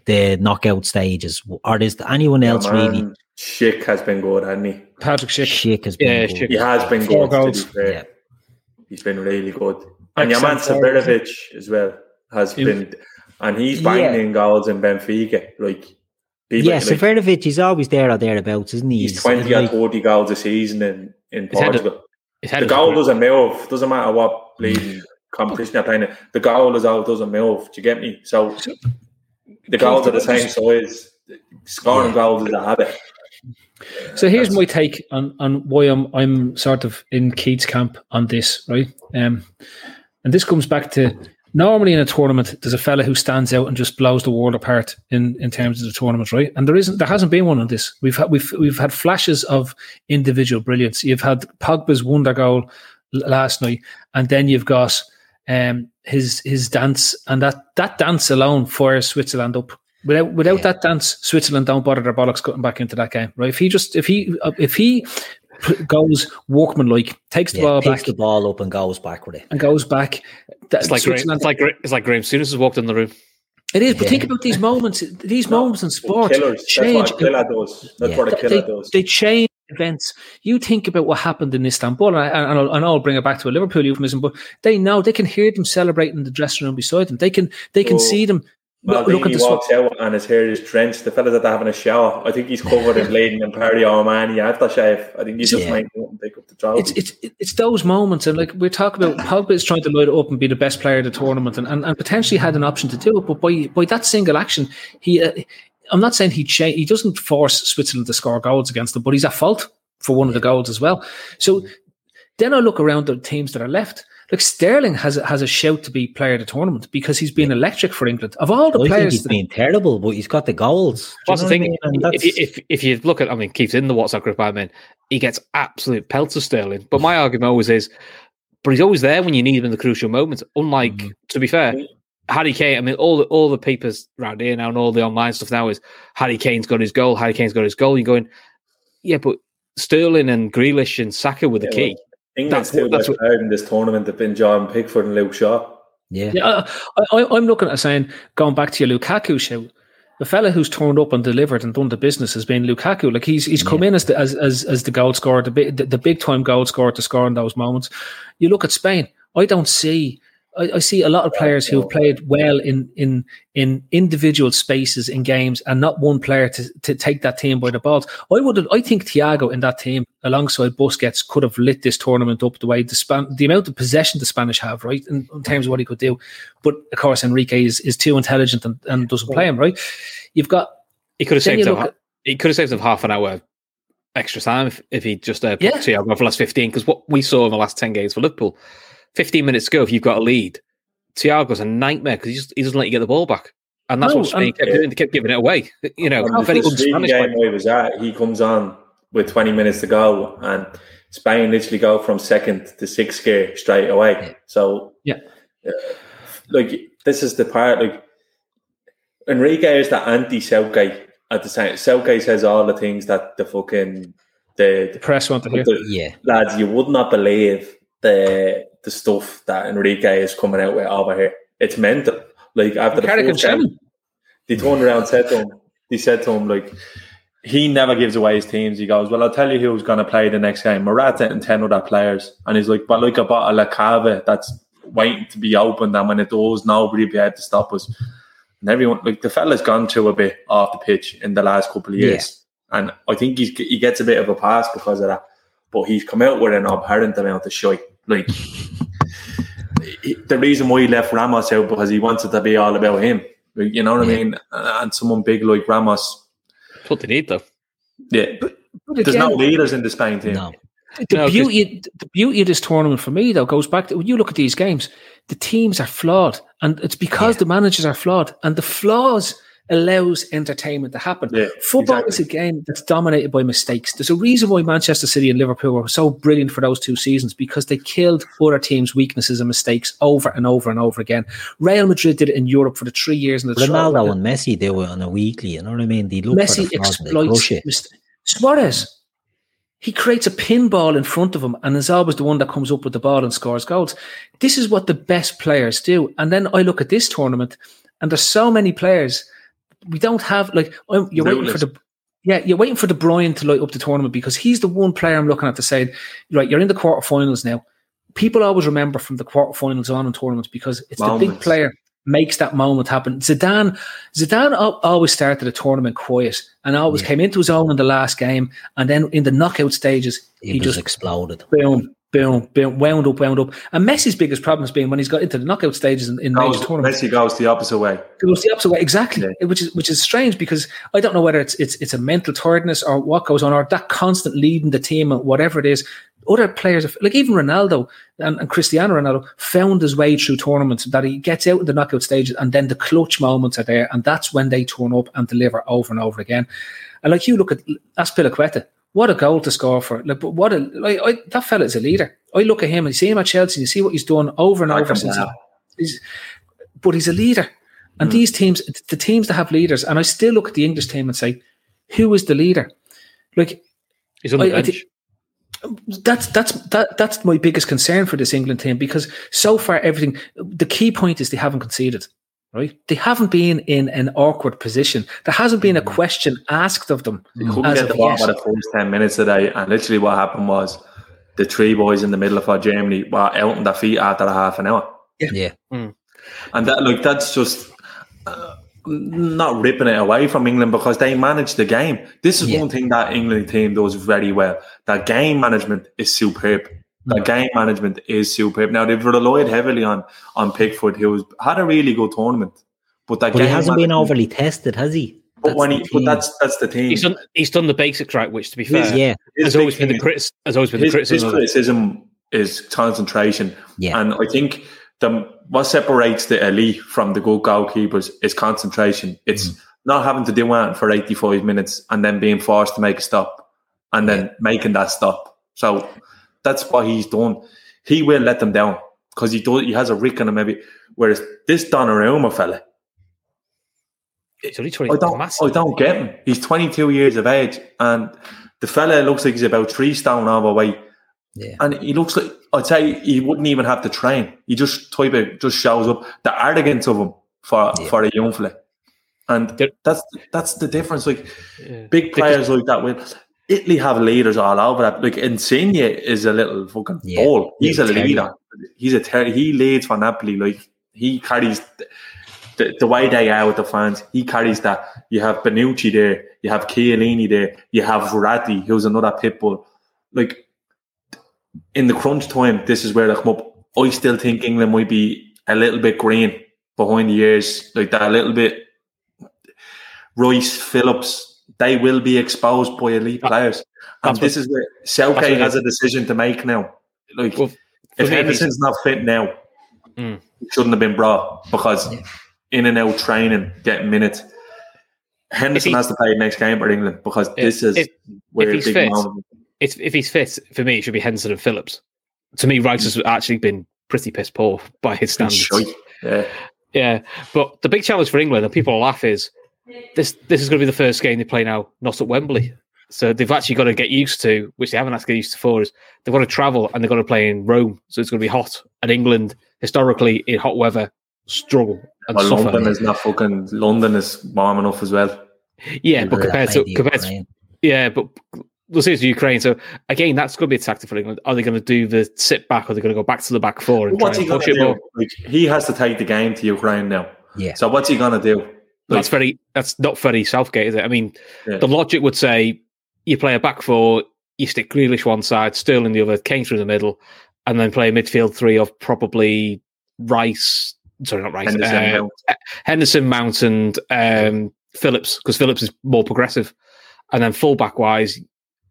the knockout stages? Or is there anyone else really? man, Schick has been good, hasn't he? Patrick Schick. Schick has been Yeah, good. Schick. He has been Four good. Goals. be. Yeah. He's been really good. And your man Excellent forward. Seferovic as well has He- been, and he's banging Yeah. in goals in Benfica. Like, people, Yeah, like, Seferovic is always there or thereabouts, isn't he? he's twenty or like- thirty goals a season in in His Portugal. His The goal doesn't move. Doesn't matter what bleeding mm. competition you're playing. in. The goal is out. Doesn't move. Do you get me? So the goals are the same size. Scoring goals is a habit. So here's That's- my take on, on why I'm I'm sort of in Keith's camp on this, right? Um, and this comes back to normally in a tournament, there's a fella who stands out and just blows the world apart in, in terms of the tournament, right? And there isn't, there hasn't been one on this. We've had we've we've had flashes of individual brilliance. You've had Pogba's wonder goal last night, and then you've got um his his dance, and that that dance alone fires Switzerland up. Without without Yeah. that dance, Switzerland don't bother their bollocks cutting back into that game, right? If he just if he uh, if he goes workmanlike, takes the yeah, ball picks back the ball up and goes back with it. and goes back, that It's like Graham, it's like Gra- it's like Graham Souness has walked in the room. it is. But Yeah. think about these moments. These moments in sport Killers. That's change. what a killer does. That's Yeah. what a they, does. they change events. You think about what happened in Istanbul, and, I, and, I'll, and I'll bring it back to a Liverpool euphemism, but they know they can hear them celebrating in the dressing room beside them. They can they can Oh. see them Well, look at he the sw- walks out and his hair is drenched. The fella's that they're having a shower, I think he's covered in bleeding and Perry Armani aftershave. I think he's just Yeah. might go and pick up the trophy. it's it's it's those moments, and like we're talking about, Pogba is trying to load it up and be the best player of the tournament, and, and, and potentially had an option to do it, but by by that single action, he. Uh, I'm not saying he cha- he doesn't force Switzerland to score goals against them, but he's at fault for one of the goals as well. So then I look around the teams that are left. Like Sterling has a- has a shout to be player of the tournament because he's been electric for England. Of all the I think players, he's that- been terrible, but he's got the goals. What's the thing? I mean? If, that's- if if you look at, I mean, Keith's in the WhatsApp group I'm in. He gets absolute pelts of Sterling. But my argument always is, but he's always there when you need him in the crucial moments. Unlike, Mhm. to be fair, Harry Kane. I mean, all the all the papers around here now and all the online stuff now is Harry Kane's got his goal. Harry Kane's got his goal. You're going, yeah, but Sterling and Grealish and Saka were the Yeah, key. England's that's what- that's what- in this tournament have been John Pickford and Luke Shaw. yeah. Yeah, I, I, I'm looking at saying going back to your Lukaku show. The fella who's turned up and delivered and done the business has been Lukaku. Like he's he's come in as the as, as as the goal scorer, the big the, the big time goal scorer to score in those moments. You look at Spain. I don't see. I, I see a lot of players who have played well in in in individual spaces in games, and not one player to, to take that team by the balls. I would. I think Thiago in that team, alongside Busquets, could have lit this tournament up the way the span, the amount of possession the Spanish have, right, in, in terms of what he could do. But of course, Enrique is, is too intelligent and, and doesn't play him right. You've got He could have saved you them. at- He could have saved them half an hour extra time if, if he just uh, put Yeah. Thiago for the last 15. Because what we saw in the last 10 games for Liverpool, 15 minutes ago, if you've got a lead, Thiago's a nightmare because he, just, he doesn't let you get the ball back. And that's No, what Spain kept doing. They kept giving it away. You know, And very the first un-Spanish. game was at, he comes on with 20 minutes to go, and Spain literally go from second to sixth gear straight away. So, Yeah. uh, like this is the part. Like Enrique is the anti Southgate at the same. Southgate says all the things that the fucking the, The press want to hear. the Yeah. lads, you would not believe the the stuff that Enrique is coming out with over here. It's mental. Like after the first game, they turned around and said to him, they said to him, like, he never gives away his teams. He goes, Well, I'll tell you who's going to play the next game. Morata and 10 other players. And he's like, But like a bottle of cava that's waiting to be opened. And when it does, nobody be able to stop us. And everyone, like, the fella's gone to a bit off the pitch in the last couple of years. And I think he's, he gets a bit of a pass because of that. But he's come out with an abhorrent amount of shite. Like, the reason why he left Ramos out because he wanted to be all about him. You know what I mean? And someone big like Ramos, That's what they need, though. yeah. But There's no leaders in the Spain team. No. the No, 'cause- beauty the beauty of this tournament for me though goes back to when you look at these games the teams are flawed and it's because Yeah. the managers are flawed and the flaws allows entertainment to happen Yeah, football exactly. is a game that's dominated by mistakes there's a reason why manchester city and liverpool were so brilliant for those two seasons because they killed other teams weaknesses and mistakes over and over and over again real madrid did it in europe for the three years and the Ronaldo and Messi, they were on a weekly, you know what I mean? They look Messi for the flaws they exploits crush it. Suarez. He creates a pinball in front of him and is always the one that comes up with the ball and scores goals. This is what the best players do. And then I look at this tournament and there's so many players we don't have like I'm, you're waiting for the yeah you're waiting for De Bruyne to light up the tournament because he's the one player I'm looking at to say right you're in the quarterfinals now. People always remember from the quarterfinals on in tournaments because it's the big player makes that moment happen. Zidane, Zidane always started a tournament quiet and always Yeah. came into his own in the last game, and then in the knockout stages, He, he, just exploded. boom, boom, boom, wound up, wound up. And Messi's biggest problem has been when he's got into the knockout stages in, in major Goes, tournaments. Messi goes the opposite way. It was the opposite way, exactly. Yeah. Which is which is strange because I don't know whether it's it's it's a mental tiredness or what goes on, or that constant leading the team, or whatever it is. Other players, like even Ronaldo and, and Cristiano Ronaldo, found his way through tournaments that he gets out in the knockout stages, and then the clutch moments are there, and that's when they turn up and deliver over and over again. And like you look at Azpilicueta, what a goal to score for! Like, but what a like I, that fella is a leader. I look at him and you see him at Chelsea, and you see what he's done over and I over since. He's, but he's a leader. And hmm. these teams, the teams that have leaders, and I still look at the English team and say, who is the leader? Like He's on the I- I bench. think- that's that's that that's my biggest concern for this England team because so far everything. The key point is they haven't conceded. Right, they haven't been in an awkward position. There hasn't been a question asked of them. They couldn't as get the ball yet. for the first 10 minutes today. And literally what happened was the three boys in the middle of our Germany were out on their feet after a half an hour. Yeah. And that, like, that's just uh, not ripping it away from England because they manage the game. This is Yeah. one thing that England team does very well. That game management is superb. That game management is superb. Now they've relied heavily on on Pickford, who's had a really good tournament, but that But he hasn't been overly tested, has he? But when the he, but thing. that's that's the team. He's done. He's done the basics right, which, to be fair, yeah. His has always been thing the is- critic. Has always been his, the criticism. of it. criticism is concentration. Yeah. And I think the what separates the elite from the good goalkeepers is concentration. It's Mm. not having to do it for 85 minutes and then being forced to make a stop and then making that stop. So that's what he's done. He will let them down because he does, he has a rick on him maybe. Whereas this Donnarumma fella, I don't, massive. I don't get him. He's 22 years of age and the fella looks like he's about three stone overweight. Yeah. And he looks like I'd say he wouldn't even have to train. He just type of just shows up. The arrogance of him for Yeah. for a young fella. And that's that's the difference. Like Yeah. big players like that with Italy have leaders all over that. Like Insigne is a little fucking Yeah. ball. He's Yeah, a terrier. leader. He's a ter- he leads for Napoli. Like he carries the, the, the way they are with the fans. He carries that. You have Bonucci there. You have Chiellini there. You have Verratti, who's another pitbull. Like in the crunch time, this is where they come up. I still think England might be a little bit green behind the ears, like that, a little bit. Royce, Phillips, they will be exposed by elite That- players. And that's this is where Southgate has a decision to make now. Like, Well, if Henderson's not fit now, Mm. he shouldn't have been brought because in and out training, getting minutes. Henderson he- has to play next game for England because If- this is if- where if he's big fit, moment. if if he's fit, for me, it should be Henderson and Phillips. To me, Rice has actually been pretty piss poor by his standards. Yeah. Yeah, but the big challenge for England, and people laugh, is this. This is going to be the first game they play now, not at Wembley. So they've actually got to get used to, which they haven't had to get used to before, is they've got to travel and they've got to play in Rome. So it's going to be hot. And England, historically, in hot weather, struggle and Well, suffer. London is not fucking. London is warm enough as well. yeah, but Remember compared to played compared to yeah, but we'll see it's Ukraine. So again, that's going to be a tactic for England. Are they going to do the sit back, or are they going to go back to the back four and What's try he going to do? Like, he has to take the game to Ukraine now. Yeah. So what's he going to do? That's very. That's not very Southgate, is it? I mean, Yeah. the logic would say you play a back four, you stick Grealish one side, Sterling the other, Kane through the middle, and then play a midfield three of probably Rice. Sorry, not Rice. Henderson, uh, Mount. Henderson, Mount, and um, Phillips, because Phillips is more progressive. And then fullback wise,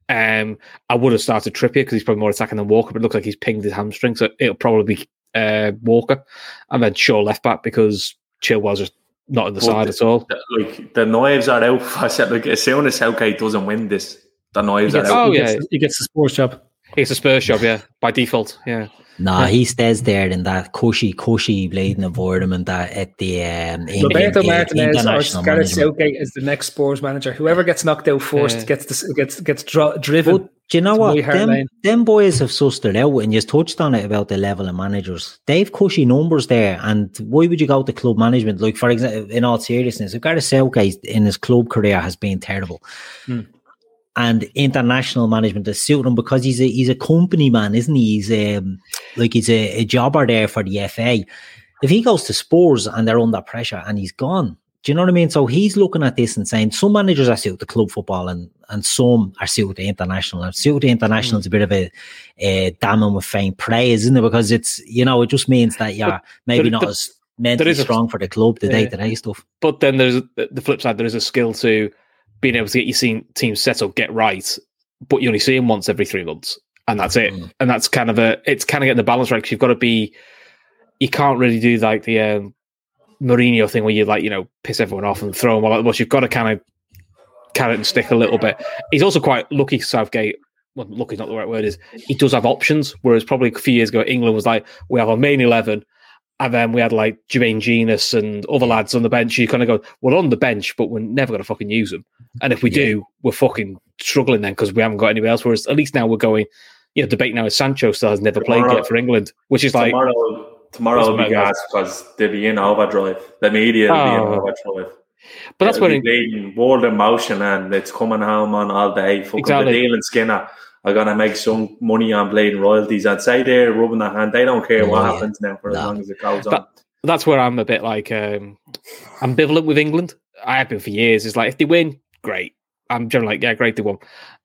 um, I would have started Trippier because he's probably more attacking than Walker, but it looks like he's pinged his hamstring, so it'll probably be uh, Walker. And then Shaw left back because Chilwell's just not in the But side the- at all. Like the knives are out. I said, like as soon as Southgate doesn't win this, the knives He are out. Oh, he yeah. gets, he gets the Spurs job. It's a Spurs job, yeah, by default, yeah. No, he stays there in that cushy, cushy bleeding environment that at the um, in- Roberto in- Martinez or Gareth. Southgate is the next Spurs manager. Whoever gets knocked out first Yeah. gets this, gets gets dro- driven. But do you know what? Them, them boys have sussed it out, and you touched on it about the level of managers. They've cushy numbers there, and why would you go to club management? Like, for example, in all seriousness, if Gareth Southgate in his club career has been terrible, Hmm. And international management has suited him because he's a he's a company man, isn't he? He's um, like he's a, a jobber there for the FA. If he goes to Spurs and they're under pressure and he's gone, do you know what I mean? So he's looking at this and saying some managers are suited to club football and and some are suited to international. And suited to international is a bit of a, a damning with faint praise, isn't it? Because it's you know it just means that you're maybe there- not there- as mentally is a- strong for the club, the day to day stuff. But then there's the flip side. There is a skill to being able to get your team team set up, get right, but you only see him once every three months, and that's it. Mm. And that's kind of a it's kind of getting the balance right because you've got to be. You can't really do like the um, Mourinho thing where you like you know piss everyone off and throw them all out the bus. You've got to kind of carrot and stick a little bit. He's also quite lucky. Southgate. Well, lucky is not the right word. Is he does have options, whereas probably a few years ago England was like we have our main eleven, and then we had like Jermaine Jenas and other lads on the bench. You kind of go, we're on the bench, but we're never going to fucking use them. And if we do, we're fucking struggling then because we haven't got anywhere else. Whereas at least now we're going, you know, debate now is Sancho still has never played yet for England, which is like, tomorrow, tomorrow will be gas because they'll be in overdrive. The media will be in Oh. overdrive. but that's where world in motion and it's coming home on all day. Fucking Exactly. Baddiel and Skinner are gonna make some money on bleeding royalties. I'd say they're rubbing their hand. They don't care what Yeah. happens now for as long as it goes on. But- that's where I'm a bit like um, ambivalent with England. I have been for years. It's like if they win, great. I'm generally like, yeah, great, they won.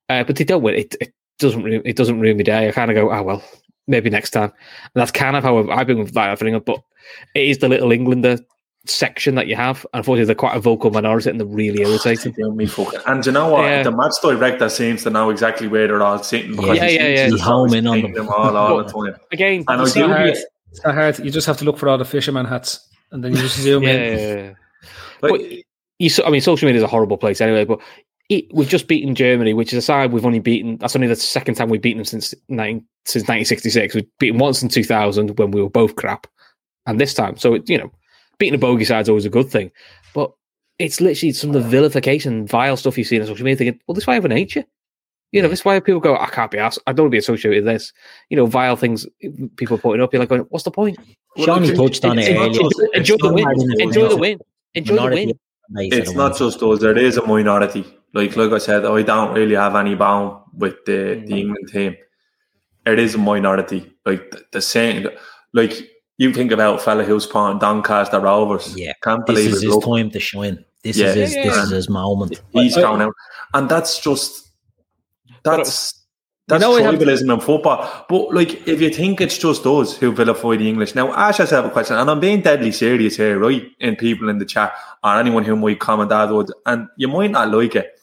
Uh, but they don't win. It, it doesn't. Ruin, it doesn't ruin my day. I kind of go, oh well, maybe next time. And that's kind of how I've, I've been with like that for England. But it is the little Englander section that you have. Unfortunately, they're quite a vocal minority and they're really oh, irritating. Feel me fucking- And you know what? Yeah. The match director seems to know exactly where they're all sitting because Yeah, he yeah, yeah. He's home in on them. them all, all the time. Again, And I It's do not, hard. it's not hard. You just have to look for all the fisherman hats, and then you just zoom yeah, in. yeah, yeah. But But you, I mean, social media is a horrible place anyway. But it, we've just beaten Germany, which is a side we've only beaten. That's only the second time we've beaten them since nine, since 1966. We've beaten once in 2000 when we were both crap, and this time. So it, you know, beating a bogey side is always a good thing. But it's literally some of the vilification, vile stuff you see on social media. Thinking, well, this is why I have an hate you. You know, this is why people go, I can't be asked. I don't want to be associated with this. You know, vile things people are putting up. You're like, going, what's the point? Shawnee it's- touched on it it's not earlier. just- Enjoy it's the win. Enjoy the win. Enjoy the win. base It's not just us. There is a minority. Like like I said, I don't really have any bone with the, Mm. the England team. It is a minority. Like the, the same. Like you think about fella who's playing Doncaster Rovers. Yeah. can't This believe is his his luck. time to shine. This Yeah. is his, Yeah, this is his moment. He's I- going out, and that's just that's that's know, I have- tribalism in football. But like, if you think it's just us who vilify the English, now ask yourself a question, and I'm being deadly serious here, right? In people in the chat or anyone who might comment afterwards, and you might not like it.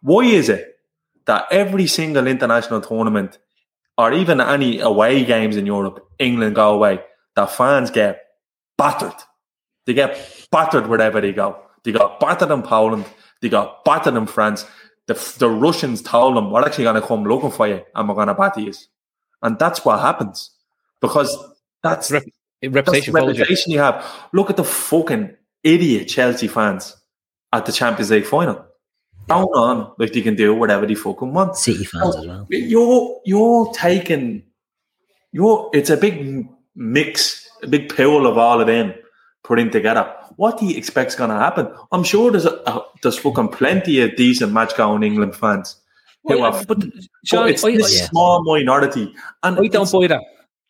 Why is it that every single international tournament or even any away games in Europe, England go away, that fans get battered. They get battered wherever they go. They got battered in Poland. They got battered in France. The, the Russians told them, we're actually going to come looking for you and we're going to batter you. And that's what happens because that's, Rep- reputation, that's the follows you. reputation you have. Look at the fucking idiot Chelsea fans at the Champions League final. Down on like they can do whatever they fucking want. City fans as well. You're you're taking you're it's a big mix, a big pool of all of them putting together. What do you expect's going to happen? I'm sure there's a, a, there's fucking plenty of decent match going England fans. who Well, are- but but it's I, this I- small minority, and I don't buy that.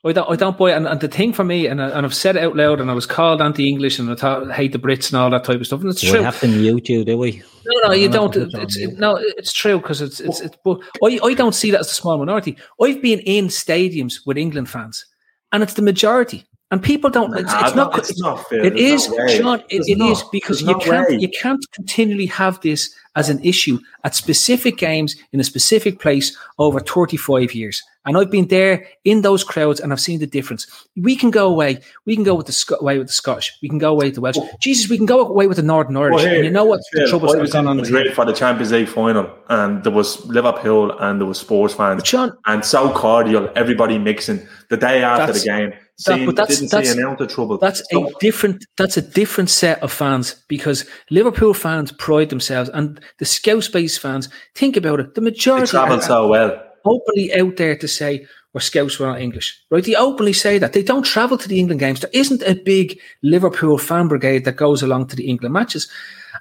I don't, I don't buy it. And, and the thing for me, and, I, and I've said it out loud, and I was called anti-English, and I thought hate the Brits and all that type of stuff. And it's Do we true. have to mute you, do we? No, no, you No, don't. no, no, It's, no. it, no, it's true because it's it's. it's but I, I don't see that as a small minority. I've been in stadiums with England fans, and it's the majority. And people don't. It's, Nah, it's not. it's not fair. It There's is, no way. It, it is because There's you no can't way. you can't continually have this as an issue at specific games in a specific place over 35 years. And I've been there in those crowds and I've seen the difference. We can go away. We can go with the Sc- away with the Scottish. We can go away with the Welsh. Jesus, we can go away with the Northern Irish. Well, and you know what the I was in. Madrid for the Champions League final, and there was Liverpool and there was Spurs fans, Sean, and so cordial, everybody mixing. The day after the game, that- seeing, but that's- didn't that's- see an ounce of trouble. That's a different. That's a different set of fans because Liverpool fans pride themselves, and the Scouse-based fans think about it. The majority travel are so well. openly out there to say we're Scouse, we're not English, right? They openly say that they don't travel to the England games. There isn't a big Liverpool fan brigade that goes along to the England matches,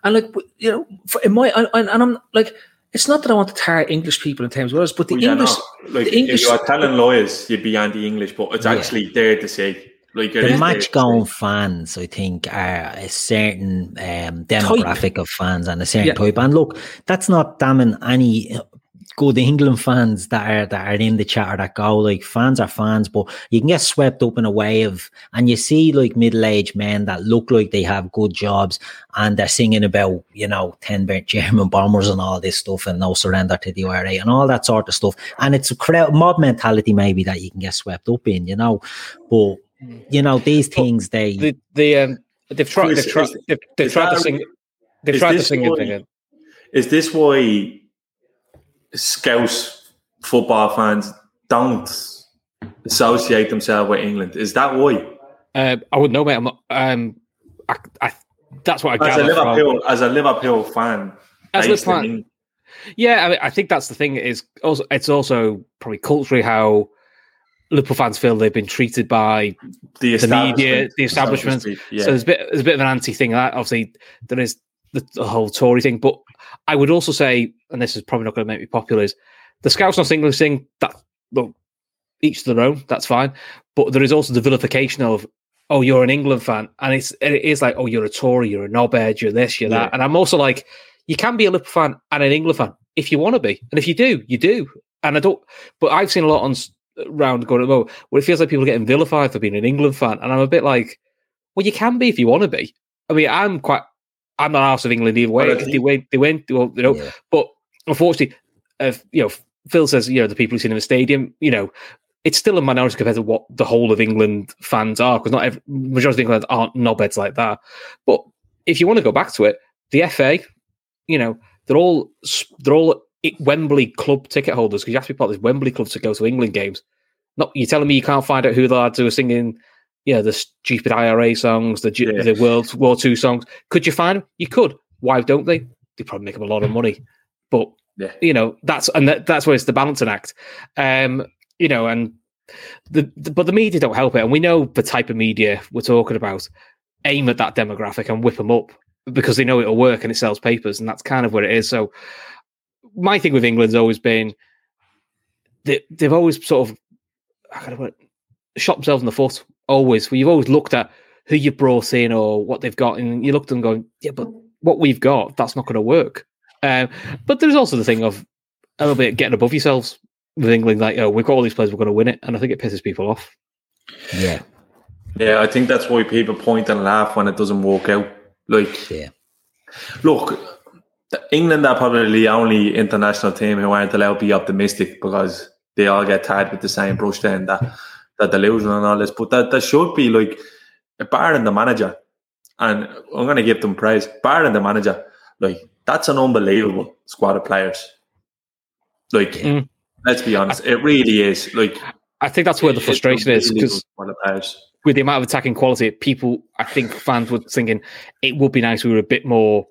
and like you know, for, in my and, and I'm like. It's not that I want to tar English people in terms of others, but the Well, English, like the English, if you are telling lawyers, you'd be anti-English, but it's Yeah. actually there to say. Like it The is match there to going fans, I think, are a certain um, demographic of fans and a certain Yeah. type. And look, that's not damning any good England fans that are that are in the chat or that go. Like fans are fans, but you can get swept up in a wave, and you see like middle-aged men that look like they have good jobs, and they're singing about you know ten burnt German bombers and all this stuff, and no surrender to the IRA and all that sort of stuff. And it's a crowd mob mentality maybe that you can get swept up in, you know, but. You know these things. They The, the um, they've tried. They've tried. They've, they've tried to a- sing. They've tried to sing why- it again. Is this why Scouse football fans don't associate themselves with England? Is that why? Uh, I wouldn't know, mate. I'm not, um, I, I, that's what I As a gather from. As a Liverpool fan, As a in fan- Yeah, I, mean, I think that's the thing. Is also it's also probably culturally how Liverpool fans feel they've been treated by the, the media, the establishment. so Yeah. So there's a bit there's a bit of an anti thing. That obviously there is the, the whole Tory thing, but I would also say, and this is probably not going to make me popular, is the Scouse not English thing. That look, each to their own. That's fine. But there is also the vilification of oh, you're an England fan, and it's it is like oh, you're a Tory, you're a knobhead, you're this, you're Yeah. that, and I'm also like you can be a Liverpool fan and an England fan if you want to be, and if you do, you do. And I don't. But I've seen a lot on round going well, where it feels like people are getting vilified for being an England fan, and I'm a bit like, well, you can be if you want to be. I mean, I'm quite. I'm not out of England either way. They went, they went. Well, you know, Yeah. but unfortunately, uh, you know, Phil says you know the people who see in the stadium, you know, it's still a minority compared to what the whole of England fans are because not every, majority of England aren't knobheads like that. But if you want to go back to it, the FA, you know, they're all they're all Wembley club ticket holders because you have to be part of this Wembley club to go to England games. Not you're telling me you can't find out who the lads who are singing, yeah, the stupid IRA songs, the Yeah. the World War Two songs. Could you find them? You could. Why don't they? They probably make up a lot of money, but Yeah. you know that's and that, that's where it's the balancing act. Um, you know, and the, the but the media don't help it, and we know the type of media we're talking about aim at that demographic and whip them up because they know it'll work and it sells papers, and that's kind of what it is. So my thing with England's always been they, they've always sort of I shot themselves in the foot. Always, where you've always looked at who you brought in or what they've got, and you looked at them going, yeah, but what we've got, that's not going to work. Um, but there's also the thing of a little bit getting above yourselves with England, like, oh, we've got all these players, we're going to win it, and I think it pisses people off. yeah, yeah, I think that's why people point and laugh when it doesn't work out. Like, yeah. look, England are probably the only international team who aren't allowed to be optimistic because they all get tied with the same brush then that that they're and all this. But that, that should be like barring the manager, and I'm gonna give them praise. Barring the manager, like that's an unbelievable squad of players. Like, mm. let's be honest, it really is. Like, I think that's where the frustration is because with the amount of attacking quality, people, I think fans were thinking it would be nice if we were a bit more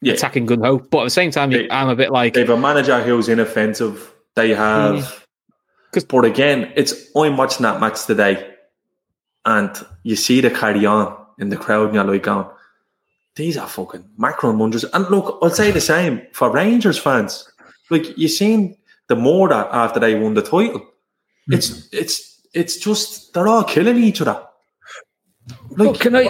yeah. attacking gun ho. But at the same time, they, I'm a bit like they have a manager who's inoffensive. They have, mm. but again, it's I'm watching that match today, and you see the carry on in the crowd, and you're like going, "These are fucking macro wonders." And look, I'll say the same for Rangers fans. Like you seen the more that after they won the title, mm. it's it's it's just they're all killing each other. Like, can I,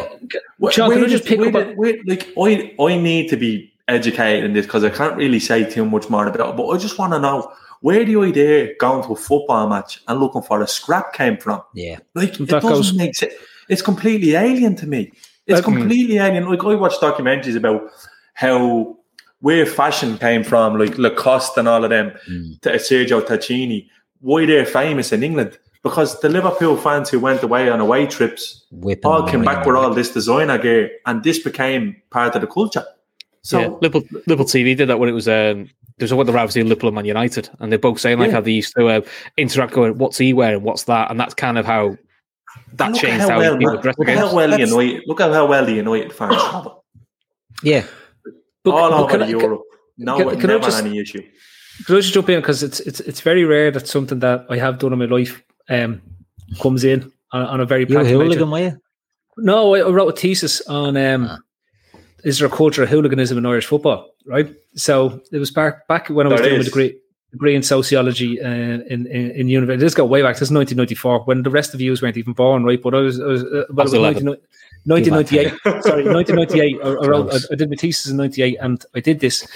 John, can I just pick up? Did, where, like, I, I need to be educated in this because I can't really say too much more about it. But I just want to know where the idea going to a football match and looking for a scrap came from. Yeah, like it doesn't goes, make sense. It's completely alien to me. It's completely alien. Like I watch documentaries about how where fashion came from, like Lacoste and all of them, mm. to Sergio Tacchini, why they're famous in England because the Liverpool fans who went away on away trips Whipping all came back with all this designer gear, and this became part of the culture. So yeah, Liverpool, Liverpool TV did that when it was um, there's what the rivalry Liverpool and Man United, and they're both saying like yeah. how they used to uh, interact, going, "What's he wearing? What's that?" And that's kind of how that changed how, how well, people dress look how well the United look at how well the United fans travel. Yeah, but, all but over Europe. I, no, can, can never just, any issue. Can I just jump in because it's it's it's very rare that something that I have done in my life um, comes in on, on a very practical hooligan. No, I, wrote a thesis on um, ah. is there a culture of hooliganism in Irish football, right? So it was back back when I was there doing a degree degree in sociology uh, in, in, in university. This go way back. This is 1994 when the rest of you weren't even born, right? But I was, I was, uh, well, was 1998. sorry, 1998. I, I, wrote, I, I, did my thesis in 98 and I did this.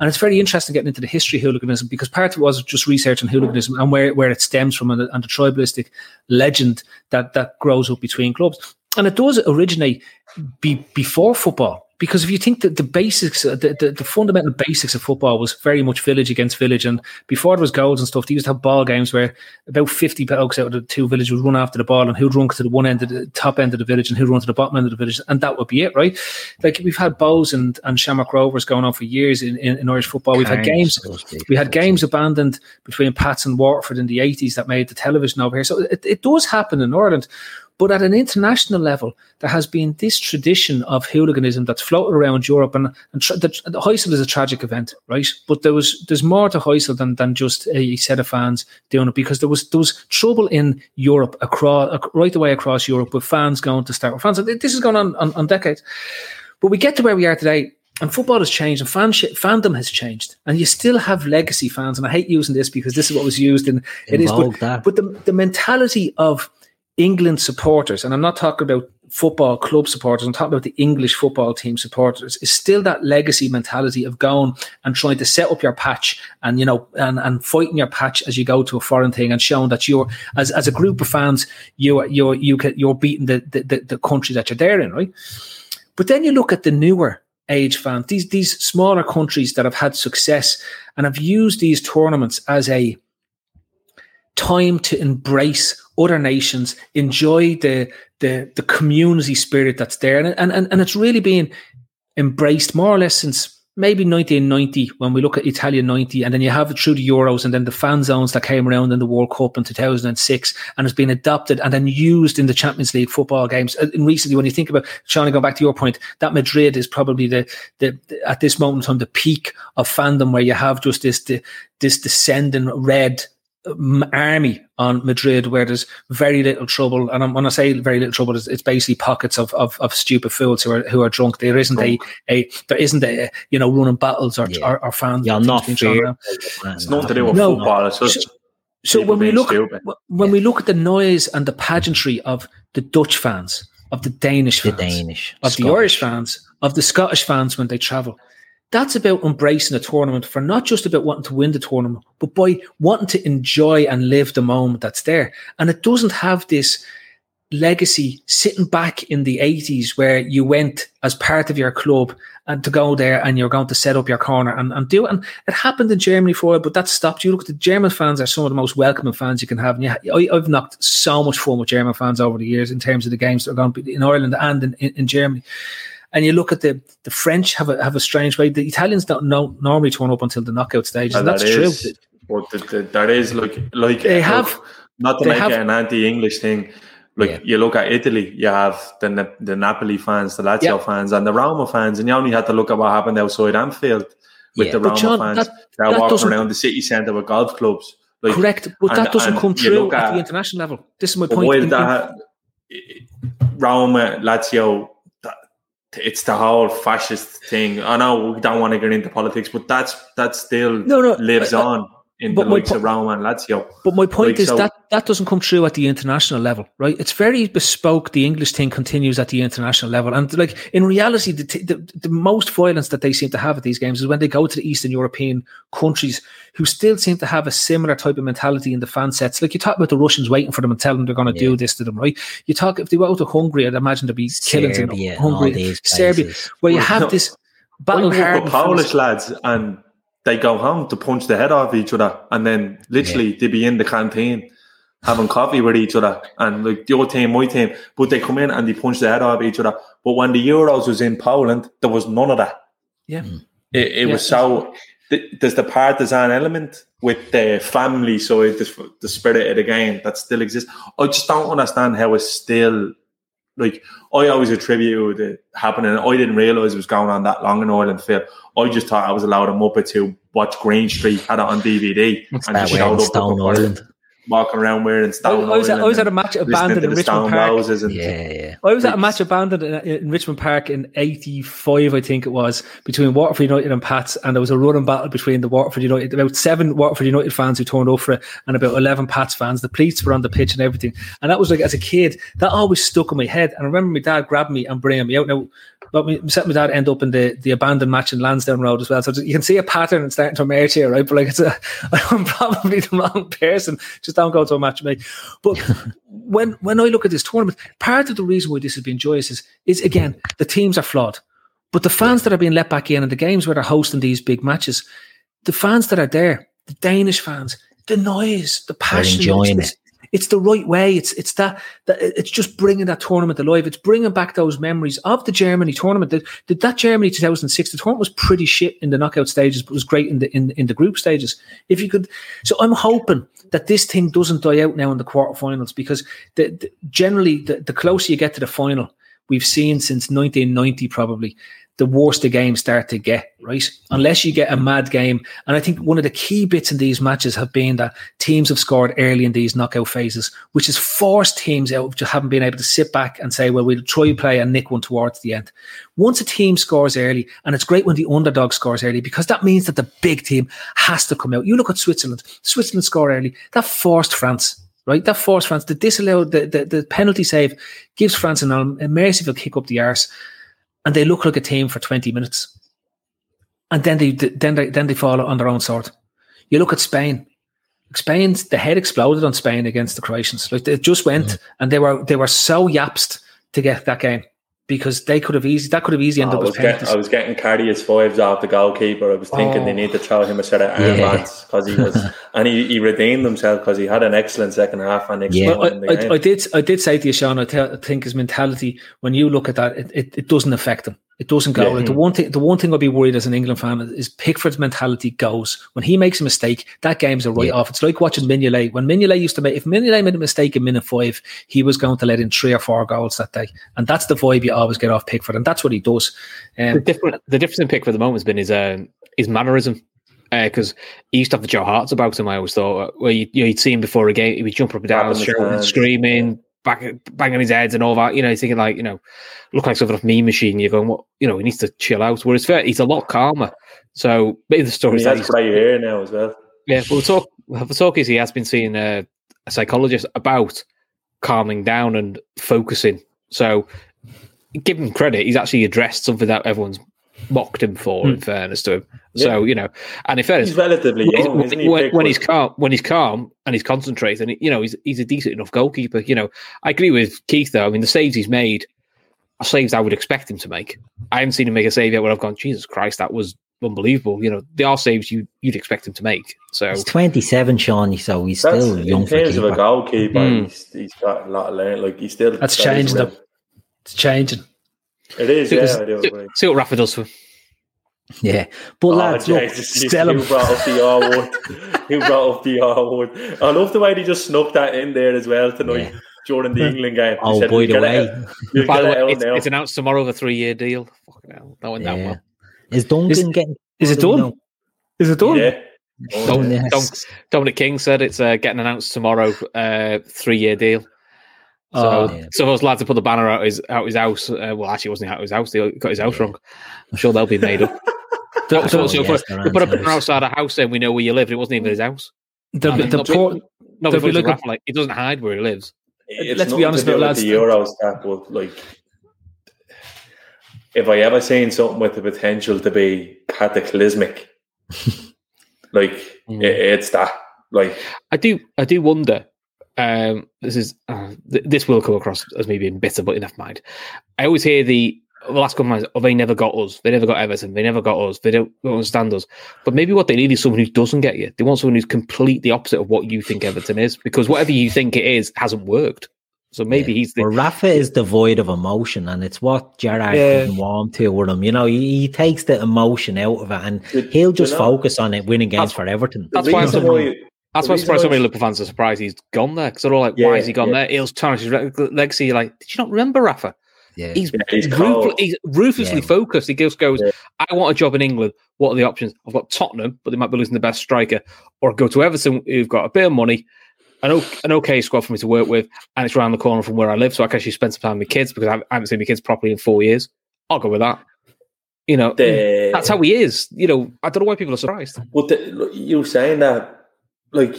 And it's very interesting getting into the history of hooliganism because part of it was just research on hooliganism and where, where it stems from and the, and the tribalistic legend that, that grows up between clubs. And it does originate be, before football because if you think that the basics, uh, the, the, the, fundamental basics of football was very much village against village, and before there was goals and stuff, they used to have ball games where about fifty blokes out of the two villages would run after the ball, and who'd run to the one end of the top end of the village, and who'd run to the bottom end of the village, and that would be it, right? Like we've had Bohs and and Shamrock Rovers going on for years in, in, in Irish football. We've had games, we had games abandoned between Pats and Waterford in the eighties that made the television over here. So it, it does happen in Ireland. But at an international level, there has been this tradition of hooliganism that's floated around Europe, and, and tra- the, the Heysel is a tragic event, right? But there was there's more to Heysel than, than just a set of fans doing it because there was there was trouble in Europe across right away across Europe with fans going to start with fans. This has gone on, on, on decades. But we get to where we are today, and football has changed and fan fandom has changed and you still have legacy fans and i hate using this because this is what was used in it is but, but the, the mentality of England supporters, and I'm not talking about football club supporters, I'm talking about the English football team supporters, is still that legacy mentality of going and trying to set up your patch and, you know, and, and fighting your patch as you go to a foreign thing and showing that you're, as, as a group of fans, you're, you're, you can, you're beating the, the, the country that you're there in, right? But then you look at the newer age fans, these, these smaller countries that have had success and have used these tournaments as a, time to embrace other nations, enjoy the the the community spirit that's there, and and and it's really been embraced more or less since maybe 1990 when we look at Italia 90 and then you have it through the Euros and then the fan zones that came around in the World Cup in 2006 and it's been adopted and then used in the Champions League football games. Uh, and recently when you think about Sean going back to your point that Madrid is probably the, the, the at this moment time the peak of fandom where you have just this the, this descending red army on Madrid where there's very little trouble. And when I say very little trouble, it's, it's basically pockets of, of, of, stupid fools who are who are drunk. There isn't drunk. a, a there isn't a you know running battles or yeah. or, or fans. Yeah, not fair. It's nothing to do with no. football. It's just so, so when we look stupid. when yeah. we look at the noise and the pageantry of the Dutch fans, of the Danish fans, the Danish, of Scottish. the Irish fans, of the Scottish fans when they travel that's about embracing a tournament for not just about wanting to win the tournament, but by wanting to enjoy and live the moment that's there. And it doesn't have this legacy sitting back in the 80s where you went as part of your club and to go there and you're going to set up your corner and, and do it. And it happened in Germany for a while, but that stopped. You look at the German fans are some of the most welcoming fans you can have. And yeah, I, have knocked so much fun with German fans over the years in terms of the games that are going to be in Ireland and in, in, in Germany. And you look at the the French have a have a strange way. The Italians don't know, normally turn up until the knockout stages, and, and that's true. But the, the, that is like like they uh, have look, not to make have, it an anti-English thing. Like yeah. you look at Italy, you have the the Napoli fans, the Lazio yeah. fans, and the Roma fans, and you only had to look at what happened outside Anfield with yeah. the Roma John, fans that, that, that walk around the city centre with golf clubs. Like, correct, but and, that doesn't come true at, at, the international level. This is my point. In, that, in, Roma, Lazio, that, it's the whole fascist thing. Oh, I know we don't want to get into politics, but that's that still no, no, lives I, on in but the likes po- of Roma and Lazio. But my point like, is so, that that doesn't come true at the international level, right? It's very bespoke. The English thing continues at the international level, and like in reality, the, t- the, the most violence that they seem to have at these games is when they go to the Eastern European countries who still seem to have a similar type of mentality in the fan sets. Like you talk about the Russians waiting for them and telling them they're going to yeah. do this to them, right? You talk if they go to Hungary, I'd imagine there'd be killings in Hungary, Serbia, where you have this battle hardened Polish lads and they go home to punch the head off each other, and then literally yeah. they be in the canteen having coffee with each other, and like your team, my team, but they come in and they punch the head off each other. But when the Euros was in Poland, there was none of that. Yeah, mm. it, it yeah. was so. There's the partisan element with the family side, the, the spirit of the game that still exists. I just don't understand how it's still like I always attribute it happening. I didn't realize it was going on that long in Ireland Phil. I just thought I was allowed a Muppet to watch Green Street, had it on DVD, What's and showed up Stone Island walking around wearing Stone. I, I was, at, I was at a match abandoned in Richmond Park. And, yeah, yeah. Oh, I was at a match abandoned in, uh, in, Richmond Park in '85, I think it was, between Waterford United and Pats, and there was a running battle between the Waterford United, about seven Waterford United fans who turned up for it, and about eleven Pats fans. The police were on the pitch and everything, and that was like as a kid, that always stuck in my head. And I remember my dad grabbing me and bringing me out. Now but we set my dad end up in the, the abandoned match in Lansdowne Road as well. So you can see a pattern starting to emerge here, right? But like it's a, I'm probably the wrong person. Just don't go to a match with me. But when when I look at this tournament, part of the reason why this has been joyous is, is again the teams are flawed, but the fans that are being let back in and the games where they're hosting these big matches, the fans that are there, the Danish fans, the noise, the passion, enjoying it it's the right way. It's it's that, that it's just bringing that tournament alive. It's bringing back those memories of the Germany tournament. That that, that Germany 2006, the tournament was pretty shit in the knockout stages, but was great in the in, in the group stages. If you could, so I'm hoping that this thing doesn't die out now in the quarterfinals because the, the, generally the, the closer you get to the final, we've seen since 1990 probably the worse the games start to get, right? Unless you get a mad game. And I think one of the key bits in these matches have been that teams have scored early in these knockout phases, which has forced teams out just haven't been able to sit back and say, well, we'll try and play and nick one towards the end. Once a team scores early, and it's great when the underdog scores early because that means that the big team has to come out. You look at Switzerland. Switzerland score early. That forced France right? That forced France to disallow the, the, the penalty save gives France an, um, a merciful kick up the arse and they look like a team for 20 minutes. And then they then they then they fall on their own sword. You look at Spain. Spain's the head exploded on Spain against the Croatians. Like it just went mm. and they were they were so yapsed to get that game because they could have easy that could have easily ended up with getting, I was getting Cardi's fives off the goalkeeper. I was thinking oh. they need to throw him a set of armbands because he was and he, he redeemed himself because he had an excellent second half and yeah. I, I, I, did I did say to you, Sean, I, I, think his mentality when you look at that, it, it, it doesn't affect him. It doesn't go. Yeah. Like the one thing, the one thing I'd be worried as an England fan is Pickford's mentality goes when he makes a mistake. That game's a write yeah. off. It's like watching Mignolet. When Mignolet used to make, if Mignolet made a mistake in minute five, he was going to let in three or four goals that day, and that's the vibe you always get off Pickford, and that's what he does. Um, the, different, the difference in Pickford at the moment has been his um, his mannerism because uh, he used to have the Joe Harts about him. I always thought where you, you would see him before a game, he would jump up and down, screaming, back, banging his head and all that. You know, he's thinking like, you know, look like something off meme machine. You're going, what? You know, he needs to chill out. Whereas fair, he's a lot calmer. So maybe the story that's great here now as well. Yeah, well, talk. The talk is he has been seeing a, a psychologist about calming down and focusing. So give him credit. He's actually addressed something that everyone's mocked him for. Mm. In fairness to him, So you know, and in fairness, He's relatively when, young, isn't he? when, when he's calm, when he's calm and he's concentrated, you know, he's he's a decent enough goalkeeper. You know, I agree with Keith though. I mean, the saves he's made are saves I would expect him to make. I haven't seen him make a save yet where I've gone, Jesus Christ, that was unbelievable. You know, they are saves you you'd expect him to make. So He's 27, Sean, so he's That's still young in for a terms of a goalkeeper. Mm. He's, he's got a lot of learn. Like he's still That's got his changed rim. them. It's changing. It is, See, yeah. I do see, agree. see what Rafa does for. Yeah. But Oh, lads, look, Jesus, you- still him. you brought up the R word. you brought up the R word. I love the way they just snuck that in there as well tonight Yeah. during the England game. Oh, said, by the way, it out- By the way, it's, it's announced tomorrow the three year deal. Fucking hell, that went down well. is Duncan Is- getting. Is it No. done? Is it done? Yeah. Oh, Dom- yeah. Dom- Dominic King said it's uh, getting announced tomorrow. Uh, three year deal. So, Oh, yeah. so those lads have put the banner out his out his house. Uh, well, actually, it wasn't out his house. They got his house wrong. I'm sure they'll be made up. so, so, Oh, so yes, if put a banner outside a house, then we know where you live. It wasn't even his house. The, I mean, the not- poor, No, They'll be looking- like he doesn't hide where he lives. It's Let's be honest to do about lads. the Euros that, but like, if I ever seen something with the potential to be cataclysmic, like Mm. it, it's that. Like, I do, I do wonder. Um, this is uh, th- this will come across as me being bitter, but enough mind. I always hear the the last couple of months, oh, they never got us. They never got Everton. They never got us. They don't, don't understand us. But maybe what they need is someone who doesn't get you. They want someone who's complete the opposite of what you think Everton is, because whatever you think it is hasn't worked. So maybe Yeah. he's the Well, Rafa is devoid of emotion, and it's what Gerrard Yeah. doesn't want to with him. You know, he, he takes the emotion out of it, and Did- he'll you just know- focus on it winning games That's- for Everton. that's the why I'm reason why- That's the why I'm surprised so many Liverpool fans are surprised he's gone there because they're all like, Yeah, "Why has he gone yeah. there?" He'll tarnish his re- legacy. You're like, did you not remember Rafa? Yeah, He's, Yeah, he's ruthl- he's ruthlessly Yeah. focused. He just goes, Yeah. I want a job in England. What are the options? I've got Tottenham, but they might be losing the best striker, or go to Everton, who've got a bit of money, an, o- an okay squad for me to work with, and it's around the corner from where I live, so I can actually spend some time with kids because I haven't- seen my kids properly in four years. I'll go with that. You know, the- that's how he is. You know, I don't know why people are surprised. But the, look, you saying that, like,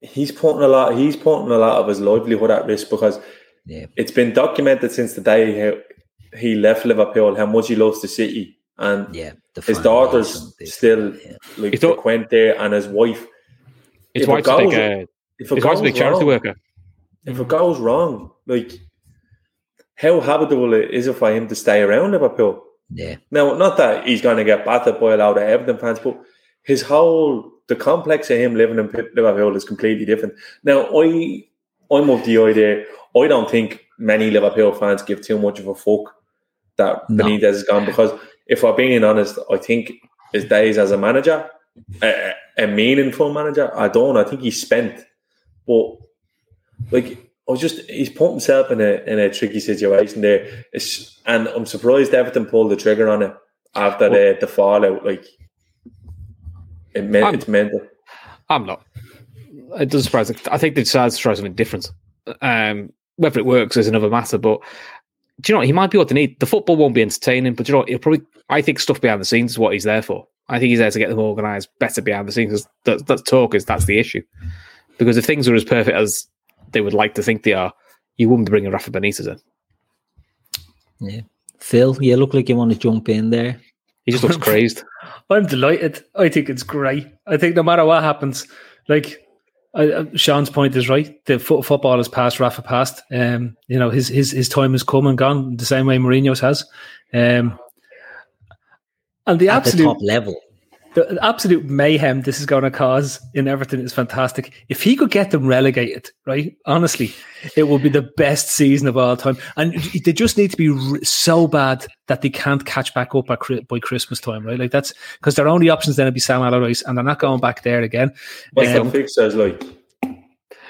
he's putting a lot. He's putting a lot of his livelihood at risk because yeah, it's been documented since the day how he left Liverpool how much he loves the city, and yeah. The his fan daughter's base and this- still yeah. like He thought- frequent there, and his wife. It's If it why it's a big, uh, If it it's why goes a big charity wrong, worker. if it goes wrong, like how habitable is it for him to stay around Liverpool? yeah. Now, not that he's going to get battered by a lot of Everton fans, but his whole the complex of him living in Liverpool is completely different. Now, I I'm of the idea. I don't think many Liverpool fans give too much of a fuck that No. Benitez is gone because, if we're being honest, I think his days as a manager, a, a meaningful manager, I don't. I think he's spent, but like. I was just he's put himself in a in a tricky situation there. It's, and I'm surprised Everton pulled the trigger on it after the, the fallout. Like it meant I'm- it's mental. I'm not. It doesn't surprise me. I think they decided to try something different. Um, whether it works is another matter. But do you know what? He might be what they need. The football won't be entertaining, but do you know what? He'll probably. I think stuff behind the scenes is what he's there for. I think he's there to get them organised better behind the scenes. That, that talk is that's the issue. Because if things are as perfect as they would like to think they are, you wouldn't be bringing Rafa Benitez in. Yeah. Phil, you look like you want to jump in there. He just looks crazed. I'm delighted. I think it's great. I think no matter what happens, like uh, Sean's point is right. The fo- football has passed. Rafa passed. Um, you know his his his time has come and gone the same way Mourinho's has. Um, and the At the absolute top level. The absolute mayhem this is going to cause in Everton is fantastic. If he could get them relegated, right? Honestly, it will be the best season of all time. And they just need to be r- so bad that they can't catch back up at, by Christmas time, right? Like that's because their only options then would be Sam Allardyce, and they're not going back there again. What's Um, the fixtures like?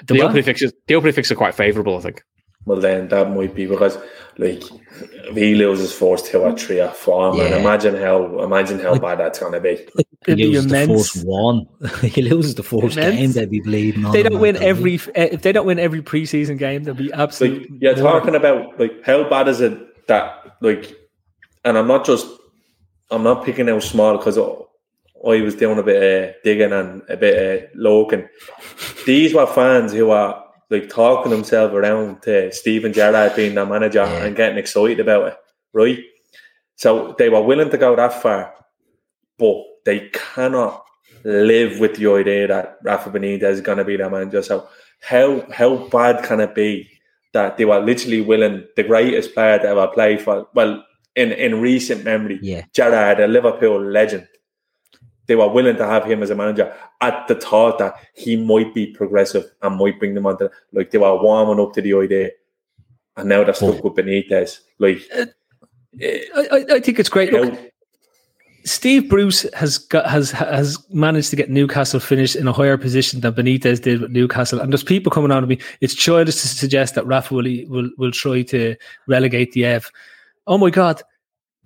The, what? opening fixtures, the opening fixtures are quite favourable, I think. Well, then that might be because like if he loses first two or three or four, man, Yeah. imagine how imagine how bad that's going to be. It'd He be loses the immense. first one. he loses the first Immense. game, they'd be bleeding on They don't win I tell you. every eh, if they don't win every preseason game, they'll be Like absolute. you're talking about like how bad is it that like, and I'm not just I'm not picking out small because I, I was doing a bit of digging and a bit of looking. These were fans who are like talking themselves around to Steven Gerrard being the manager Yeah. and getting excited about it, right? So they were willing to go that far, but they cannot live with the idea that Rafa Benitez is going to be their manager. So how how bad can it be that they were literally willing the greatest player to ever play for? Well, in in recent memory, Yeah. Gerrard, a Liverpool legend. They were willing to have him as a manager at the thought that he might be progressive and might bring them onto like they were warming up to the idea, and now they're stuck with Benitez. Like, eh, I, I, I think it's great. Look, how- Steve Bruce has got has has managed to get Newcastle finished in a higher position than Benitez did with Newcastle. And there's people coming on to me. It's childish to suggest that Rafa will will will try to relegate the F. Oh my god,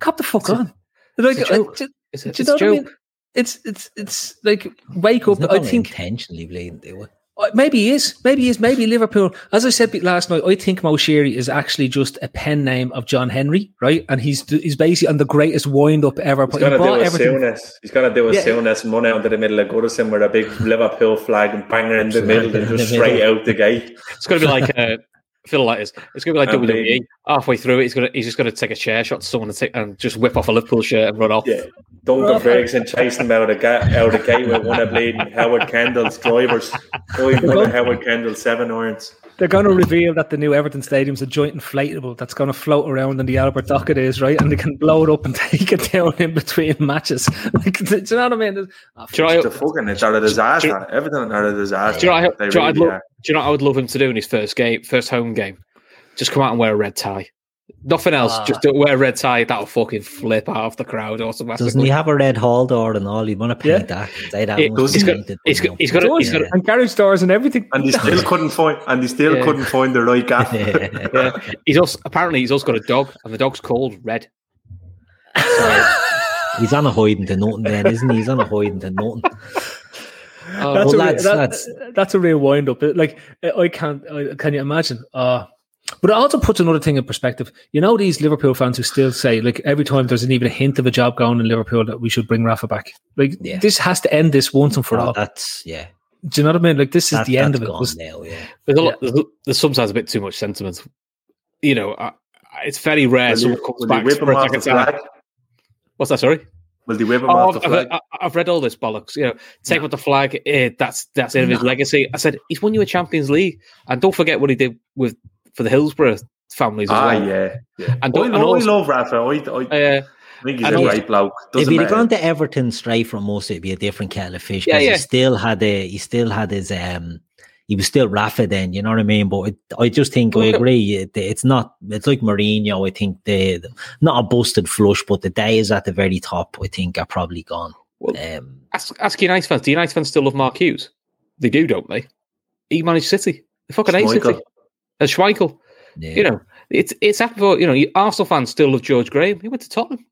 cop the fuck It's a- on! Like, it's a joke. uh, do- It's, do it's you a know what I mean? It's it's it's like wake He's up. I think intentionally blatant. do it. uh, Maybe he is. Maybe he is. Maybe Liverpool. As I said last night, I think Moshiri is actually just a pen name of John Henry, right? And he's he's basically on the greatest wind up ever. He's He gonna do bought a everything. He's gonna do a Yeah. Souness money out of the middle of Goodison with a big Liverpool flag and banger in the middle and just straight out the gate. It's going to be like uh, Phil Letters. It's going to be like I WWE. believe- Halfway through it, he's going to he's just going to take a chair shot to someone and, take, and just whip off a Liverpool shirt and run off. Yeah. Duncan Ferguson chasing him out of the ga- out of the gate with one of bleeding Howard Kendall's drivers. Going one of Howard Kendall's seven irons. They're going to reveal that the new Everton Stadium's a joint inflatable that's going to float around in the Albert Dock it is, right? And they can blow it up and take it down in between matches. Like, do you know what I mean? There's- oh, Do you know, The fucking it's are a disaster. Everton are a disaster. do you know, I- do you know what I'd really do you know what I would love him to do in his first game, first home game? Just come out and wear a red tie. Nothing else. Ah. Just do, wear a red tie. That'll fucking flip half the crowd automatically. Doesn't he have a red halter and all? You want to paint Yeah. that? Say that It- must he's got- he's got- he's no. got a- he's got a- and garage doors and everything. And they still couldn't find and they still Yeah. couldn't find the right gaff. yeah. He's also apparently he's also got a dog, and the dog's called Red. He's on a hiding to nothing then, isn't he? He's on a hiding to nothing. Oh, that's, well, a, lads, real, that- lads. that's a real wind up. Like I can't. I, can you imagine? Uh, but it also puts another thing in perspective. You know these Liverpool fans who still say like every time there's an even a hint of a job going in Liverpool that we should bring Rafa back. Like Yeah. this has to end this once and for Oh, all. that's yeah. Do you know what I mean? Like this is That, the end of it. gone Was- now. Yeah. there's, a lot, there's, there's sometimes a bit too much sentiment. You know, I, it's very rare Will someone they, comes back whip him off the flag? What's that? Sorry. Will they whip him Oh, off I've, the flag? I've, I've read all this bollocks. You know, take with the flag. Eh, that's that's the end of his legacy. I said he's won you a Champions League, and don't forget what he did with for the Hillsborough families as Ah, well. yeah. yeah. And I, and know, I love Rafa. I, I, Uh, I think he's and a great bloke. If Doesn't he'd have matter. gone to Everton straight from us, it'd be a different kettle of fish. Yeah, 'cause yeah. He still had a, he still had his, um, he was still Rafa then, you know what I mean? But it, I just think I agree. It, it's not, it's like Mourinho. I think the, the- not a busted flush, but the days at the very top, I think, are probably gone. Well, Um, ask, ask United fans. Do United fans still love Mark Hughes? They do, don't they? He managed City. They fucking hate Schmeichel. City. And Schmeichel. yeah. You know, it's it's happened for you know. you- Arsenal fans still love George Graham. He went to Tottenham.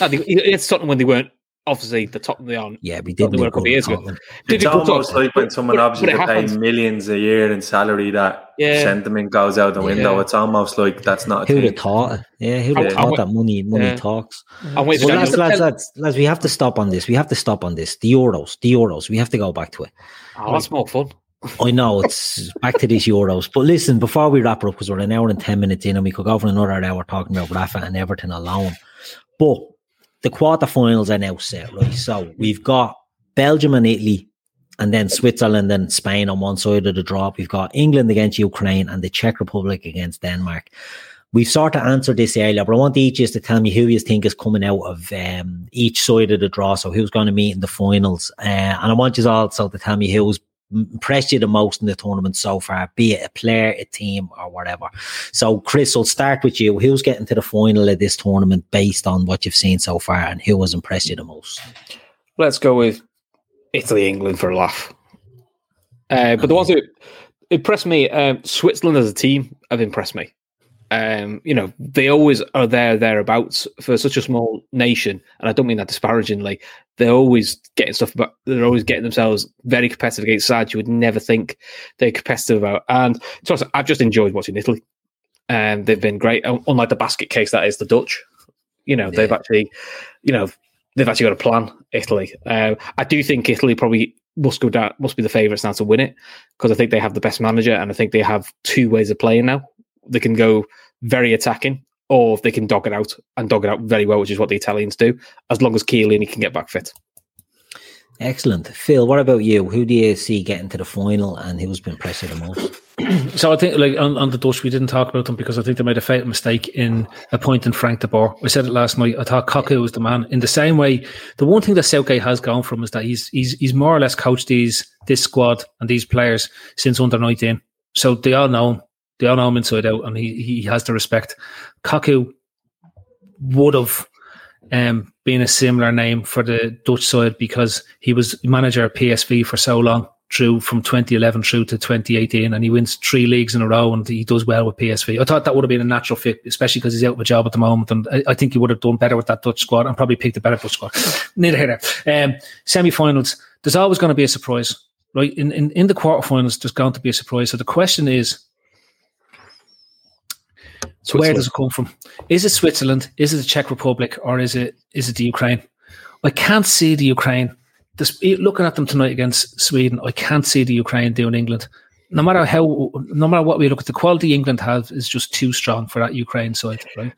No, they- he- he to Tottenham when they weren't obviously the top they are. yeah, we didn't were a couple of years ago. Did It's a good almost job. like when But- someone but- obviously but it they pay happens. millions a year in salary that Yeah. sentiment goes out the window. Yeah. It's almost like that's not a Who'd have thought? Yeah, who'd have thought that money, money Yeah. talks? I'm waiting Well, for lads, Daniel- lads, lads, lads, we have to stop on this. We have to stop on this. The Euros, the Euros. We have to go back to it. Oh, that's more fun. I know it's back to these Euros, but listen, before we wrap it up, because we're an hour and 10 minutes in and we could go for another hour talking about Rafa and Everton alone. But the quarterfinals are now set, right? So we've got Belgium and Italy, and then Switzerland and Spain on one side of the draw. We've got England against Ukraine and the Czech Republic against Denmark. We've sort of answered this earlier, but I want each of to tell me who you think is coming out of um, each side of the draw. So who's going to meet in the finals? Uh, and I want you also to tell me who's impressed you the most in the tournament so far, be it a player, a team, or whatever. So, Chris, I'll start with you. Who's getting to the final of this tournament based on what you've seen so far, and who has impressed you the most? Let's go with Italy, England for a laugh. Uh, but the ones that impressed me, um, Switzerland as a team have impressed me. Um, you know, they always are there, thereabouts for such a small nation. And I don't mean that disparagingly. They're always getting stuff about, they're always getting themselves very competitive against sides you would never think they're competitive about. And honest, I've just enjoyed watching Italy. Um, they've been great, unlike the basket case that is the Dutch. You know, they've actually, you know, they've actually got a plan. Italy. Um, I do think Italy probably must go down, must be the favourites now to win it because I think they have the best manager and I think they have two ways of playing now. They can go very attacking or they can dog it out and dog it out very well, which is what the Italians do, as long as Chiellini can get back fit. Excellent. Phil, what about you? Who do you see getting to the final and who's been pressing the most? so I think like on, on, the Dutch, we didn't talk about them because I think they made a fatal mistake in appointing Frank de Boer. I said it last night. I thought Cocu was the man. In the same way, the one thing that Southgate has gone from is that he's he's he's more or less coached these this squad and these players since under nineteen. So they all know him. They all know him inside out, and he he has the respect. Cocu would have um, being a similar name for the Dutch side because he was manager of PSV for so long, through from 2011 through to 2018, and he wins three leagues in a row and he does well with PSV. I thought that would have been a natural fit, especially because he's out of a job at the moment, and I, I, think he would have done better with that Dutch squad and probably picked a better Dutch squad. Neither here. Um, semi-finals, there's always going to be a surprise, right? In, in in the quarterfinals, there's going to be a surprise. So the question is where does it come from? Is it Switzerland? Is it the Czech Republic? Or is it is it the Ukraine? I can't see the Ukraine. This, looking at them tonight against Sweden, I can't see the Ukraine doing England. No matter how, no matter what we look at, the quality England have is just too strong for that Ukraine side. Right?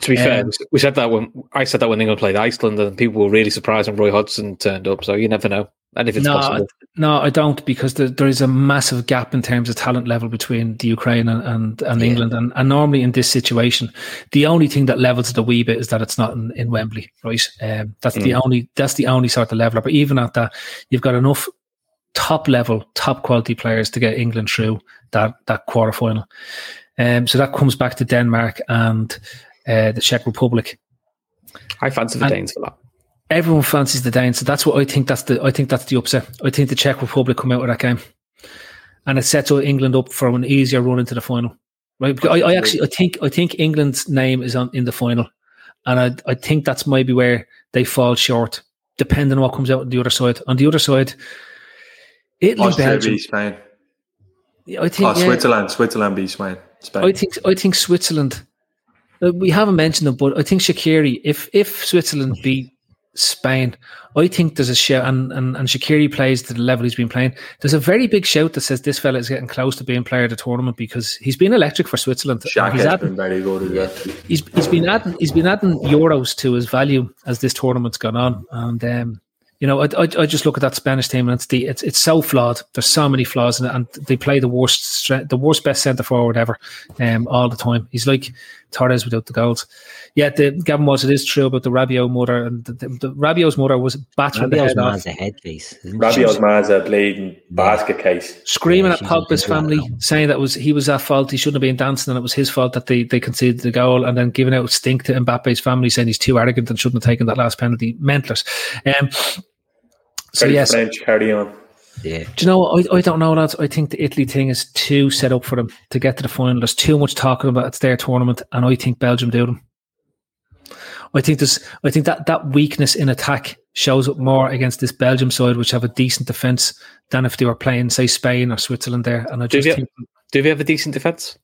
To be um, fair, we said that when I said that when England played Iceland, and people were really surprised when Roy Hodgson turned up. So you never know. And if it's no, possible. No, I don't because there, there is a massive gap in terms of talent level between the Ukraine and, and, and yeah. England. And, and normally in this situation, the only thing that levels it a wee bit is that it's not in, in Wembley, right? Um, that's mm. the only that's the only sort of leveler. But even at that, you've got enough top level, top quality players to get England through that that quarter final. Um, so that comes back to Denmark and uh, the Czech Republic. I fancy the and, Danes for that everyone fancies the Danes, so that's what I think. That's the I think that's the upset. I think the Czech Republic come out of that game, and it sets England up for an easier run into the final. Right? I, I, actually I think I think England's name is on in the final, and I I think that's maybe where they fall short, depending on what comes out on the other side. On the other side, Italy, Belgium, Spain. I think oh, Switzerland, yeah, Switzerland beat Spain. Spain. I think I think Switzerland. Uh, we haven't mentioned them, but I think Shaqiri. If if Switzerland beat Spain. I think there's a shout, and, and, and Shaqiri plays to the level he's been playing. There's a very big shout that says this fella is getting close to being player of the tournament because he's been electric for Switzerland. Shaq he's adding, been very good. He's, he's been adding he's been adding euros to his value as this tournament's gone on, and um, you know, I, I, I, just look at that Spanish team and it's the it's it's so flawed. There's so many flaws in it, and they play the worst the worst best centre forward ever, um, all the time. He's like Torres without the goals. Yeah, the Gavin was it is true about the Rabiot mother and the, the, the Rabiot's mother was battering Rabiot's the head off. a head case. Rabiot's man's a bleeding basket case. Screaming yeah, at Pogba's family, saying that was he was at fault. He shouldn't have been dancing, and it was his fault that they they conceded the goal, and then giving out stink to Mbappe's family, saying he's too arrogant and shouldn't have taken that last penalty. Mentless. Um, so Very yes, French, carry on. Yeah. Do you know? I, I don't know, lads. I think the Italy thing is too set up for them to get to the final. There's too much talking about it's their tournament, and I think Belgium do them. I think there's. I think that that weakness in attack shows up more against this Belgium side, which have a decent defense, than if they were playing, say, Spain or Switzerland there. And I just do you, think, do we have a decent defense?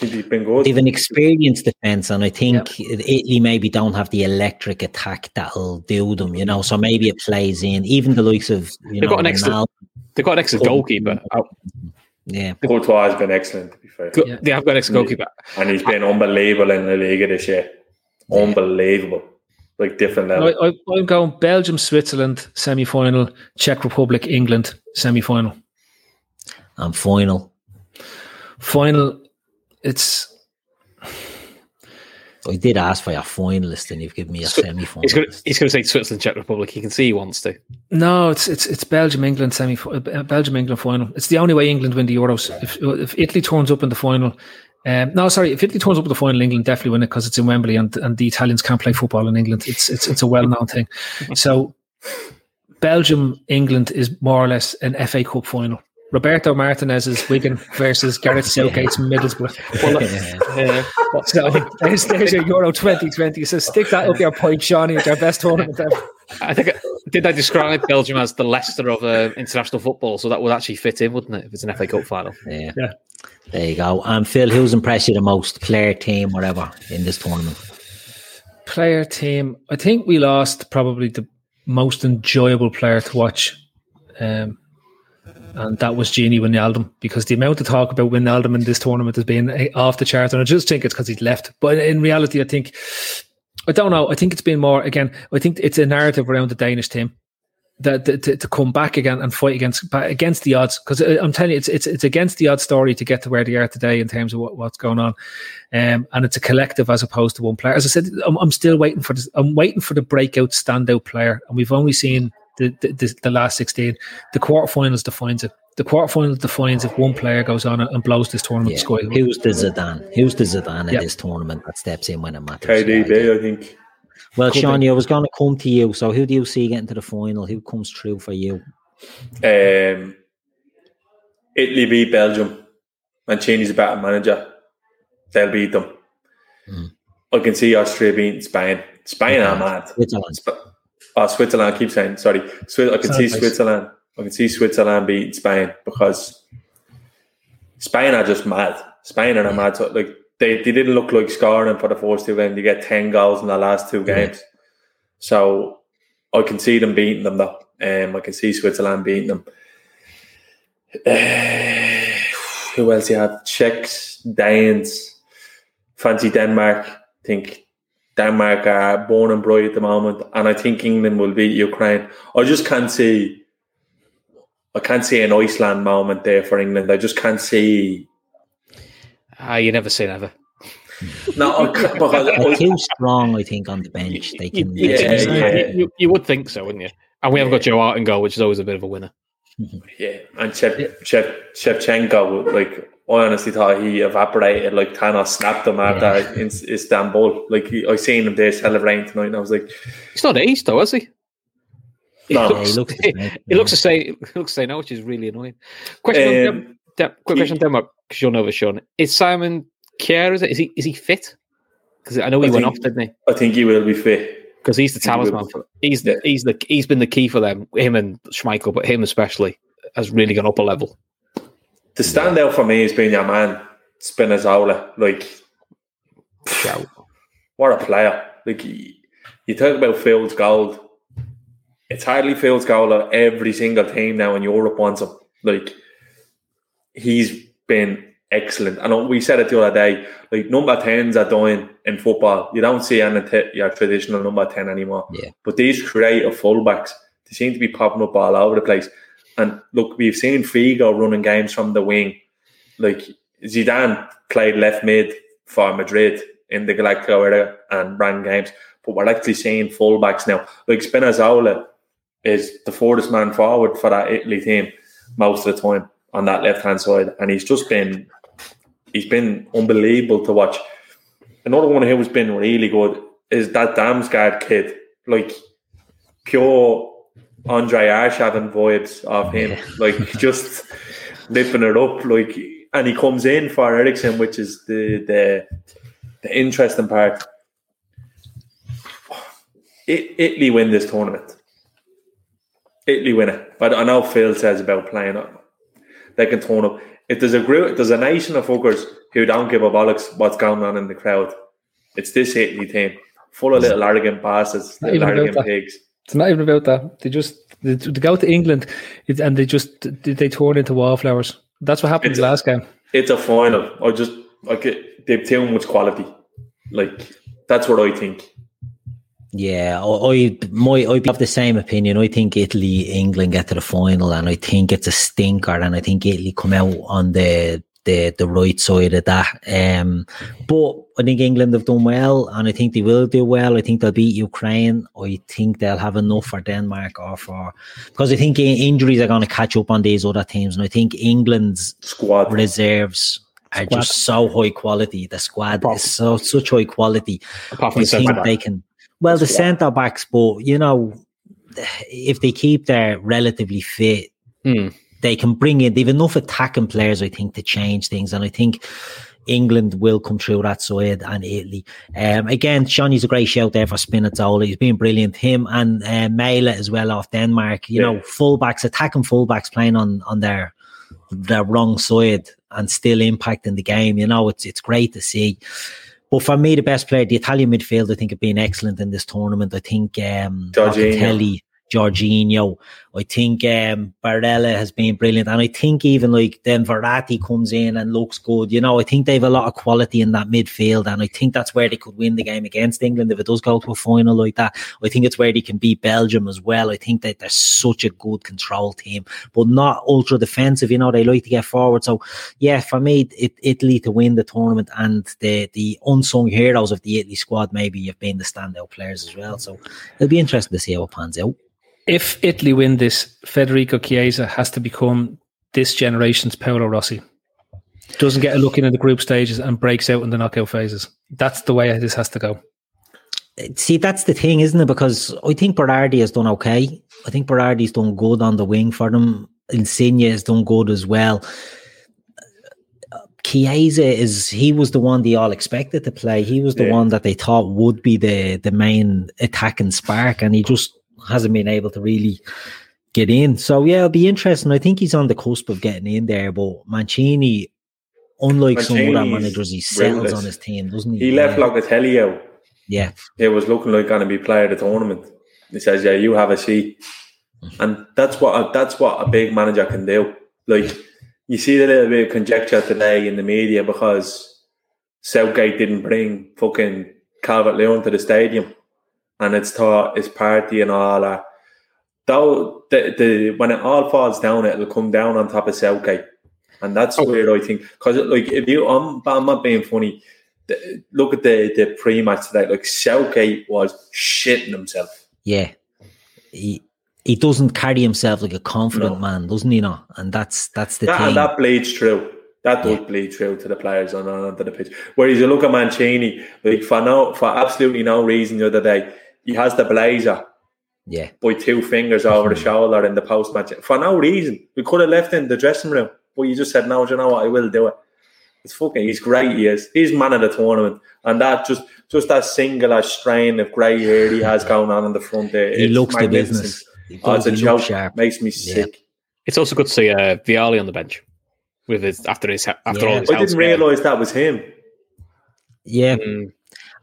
They've been good. They've an experienced defense, and I think yeah. Italy maybe don't have the electric attack that'll do them. You know, so maybe it plays in. Even the likes of you they've know, got an excellent, they've got an excellent goalkeeper. Oh, oh. Yeah, Courtois has been excellent. To be fair, yeah. they have got an excellent goalkeeper, and he's been unbelievable in the league this year. Unbelievable, like different level. I, I, I'm going Belgium, Switzerland semi final, Czech Republic, England semi final. And final. Final it's. I did ask for a finalist, and you've given me a semi finalist. He's going, he's going to say Switzerland, Czech Republic. He can see he wants to. No, it's it's it's Belgium, England semi, uh, Belgium, England final. It's the only way England win the Euros. If if Italy turns up in the final, um, no, sorry, if Italy turns up in the final, England definitely win it because it's in Wembley, and and the Italians can't play football in England. It's it's it's a well known thing. So, Belgium, England is more or less an FA Cup final. Roberto Martinez's Wigan versus Gareth Southgate's Middlesbrough. Well, so there's, there's your Euro 2020. So stick that up your point, Shawnee. It's our best tournament ever. I think did I describe Belgium as the Leicester of uh, international football? So that would actually fit in, wouldn't it? If it's an FA Cup final. Yeah. yeah. There you go. And um, Phil, who's impressed you the most? Player, team, whatever, in this tournament. Player, team. I think we lost probably the most enjoyable player to watch. Um, and that was Gini Wijnaldum because the amount of talk about Wijnaldum in this tournament has been eh, off the chart, and I just think it's because he's left. But in reality, I think I don't know. I think it's been more again. I think it's a narrative around the Danish team that, to, to come back again and fight against against the odds because uh, I'm telling you, it's it's it's against the odds story to get to where they are today in terms of what, what's going on, um, and it's a collective as opposed to one player. As I said, I'm, I'm still waiting for this. I'm waiting for the breakout standout player, and we've only seen the the, the, the last sixteen. The quarterfinals defines it. The quarterfinals defines if one player goes on and blows this tournament Yeah. sky. Who's the Zidane? Who's the Zidane in Yeah. this tournament that steps in when it matters? KDB, I think. Well, Could Sean, I was going to come to you. So, who do you see getting to the final? Who comes through for you? Um, Italy beat Belgium. Mancini's a better manager. They'll beat them. Mm. I can see Austria beating Spain. Spain are mad. Switzerland. Sp- Oh, Switzerland. I keep saying sorry. Swi- I can see nice. Switzerland. I can see Switzerland beating Spain because Spain are just mad. Spain are mad. So, like they, they didn't look like scoring for the first two games. They get ten goals in the last two games. So I can see them beating them though. Um, I can see Switzerland beating them. Uh, who else you have? Czechs, Danes, fancy Denmark. I think Denmark are born and bright at the moment, and I think England will beat Ukraine. I just can't see. I can't see an Iceland moment there for England. I just can't see. Ah, you never say never. No, I can't, because They're I- too strong, I think, on the bench. They can. You, Yeah, yeah. you, you would think so, wouldn't you? And we haven't got Joe Hart in goal, which is always a bit of a winner. Yeah, and Shev, Shev, Shevchenko, like I honestly thought he evaporated. Like Thanos snapped him after in Istanbul. Like he, I seen him there celebrating tonight, and I was like, He's not ace though, is he? No. Yeah, he looks. He, he looks the same. He looks the same now, which is really annoying. Question. on um, Dem- Dem- quick question, on Denmark, because you'll know this, Sean. Is Simon Kjær? Is it? Is he? Is he fit? Because I know he I went think- off, didn't he? I think he will be fit. Because he's the I he will talisman. be For, he's Yeah. he's the he's been the key for them. Him and Schmeichel, but him especially has really gone up a level. The standout for me has been your man Spinazzola. Like Shout. what a player! Like you talk about Fields Gold. It's hardly Fields Gold on every single team now in Europe wants him. Like he's been excellent. And we said it the other day. Like number tens are dying in football. You don't see any t- your traditional number ten anymore. Yeah. But these creative fullbacks, they seem to be popping up all over the place. And look, we've seen Figo running games from the wing. Like Zidane played left mid for Madrid in the Galactico era and ran games. But we're actually seeing fullbacks now. Like Spinazzola is the forwardest man forward for that Italy team most of the time on that left hand side. And he's just been he's been unbelievable to watch. Another one who's been really good is that Damsgaard kid. Like pure Andre Arshavin vibes of him. Like just lifting it up. Like and he comes in for Eriksen, which is the the the interesting part. I- Italy win this tournament. Italy win it. But I know Phil says about playing it. They can turn up. If there's a group, there's a nation of fuckers who don't give a bollocks what's going on in the crowd. It's this Italy team, full of little arrogant bastards, little arrogant that. Pigs. It's not even about that. They just they, they go to England and they just they, they turn into wallflowers. That's what happened It's- last game. It's a final. I just like it. They've too much quality. Like that's what I think. Yeah, I, I my I have the same opinion. I think Italy, England get to the final, and I think it's a stinker, and I think Italy come out on the the the right side of that. Um, but I think England have done well, and I think they will do well. I think they'll beat Ukraine. I think they'll have enough for Denmark or for because I think injuries are going to catch up on these other teams, and I think England's Squad. reserves are Squad. just so high quality. The squad is so such high quality. Apart from I the centre think they can. Well, the centre backs, but you know, if they keep their relatively fit, Hmm. They can bring in. They've enough attacking players, I think, to change things, and I think. England will come through that side and Italy. Um, again, Johnny's a great shout there for Spinazzola. He's been brilliant. Him and uh, Maehle as well off Denmark. You know, fullbacks, attacking fullbacks playing on on their their wrong side and still impacting the game. You know, it's it's great to see. But for me, the best player, the Italian midfield, I think have been excellent in this tournament. I think um, Jorginho. Locatelli, Jorginho. I think um, Barella has been brilliant, and I think even like then Verratti comes in and looks good. You know, I think they have a lot of quality in that midfield, and I think that's where they could win the game against England if it does go to a final like that. I think it's where they can beat Belgium as well. I think that they're such a good control team, but not ultra defensive. You know, they like to get forward. So yeah, for me, it, Italy to win the tournament and the the unsung heroes of the Italy squad maybe have been the standout players as well. So it'll be interesting to see how it pans out if Italy win this, Federico Chiesa has to become this generation's Paolo Rossi. Doesn't get a look in at the group stages and breaks out in the knockout phases. That's the way this has to go. See, that's the thing, isn't it? Because I think Berardi has done okay. I think Berardi's done good on the wing for them. Insigne has done good as well. Chiesa is he was the one they all expected to play. He was the yeah. one that they thought would be the the main attacking spark, and he just hasn't been able to really get in. So yeah, it'll be interesting. I think he's on the cusp of getting in there, but Mancini, unlike Mancini's some other managers, he settles on his team, doesn't he? He left yeah. Locatelli out. Yeah. It was looking like going to be player of the tournament. He says, "Yeah, you have a seat," and that's what that's what a big manager can do. Like you see a little bit of conjecture today in the media because Southgate didn't bring fucking Calvert Lewin to the stadium and it's thought it's party and all that. Though the, the when it all falls down, it'll come down on top of Southgate, and that's okay. where I think because like if you, I'm, I'm not being funny. The, look at the the pre-match today. Like Southgate was shitting himself. Yeah, he he doesn't carry himself like a confident no. man, doesn't he? Not, and that's that's the that, thing. that bleeds through. That does yeah. bleed through to the players on onto the pitch. Whereas you look at Mancini, like for no for absolutely no reason the other day, he has the blazer. Yeah. By two fingers over the shoulder in the post match. For no reason. We could have left in the dressing room. But you just said, no, you know what, I will do it. It's fucking he's great, he is. He's man of the tournament. And that just just that singular strain of grey hair he has going on in the front there. He looks the business. Oh, it's a joke. Sharp. Makes me sick. It's also good to see uh, Vialli on the bench with his after his after yeah. all his I didn't realise that was him. Yeah. Mm.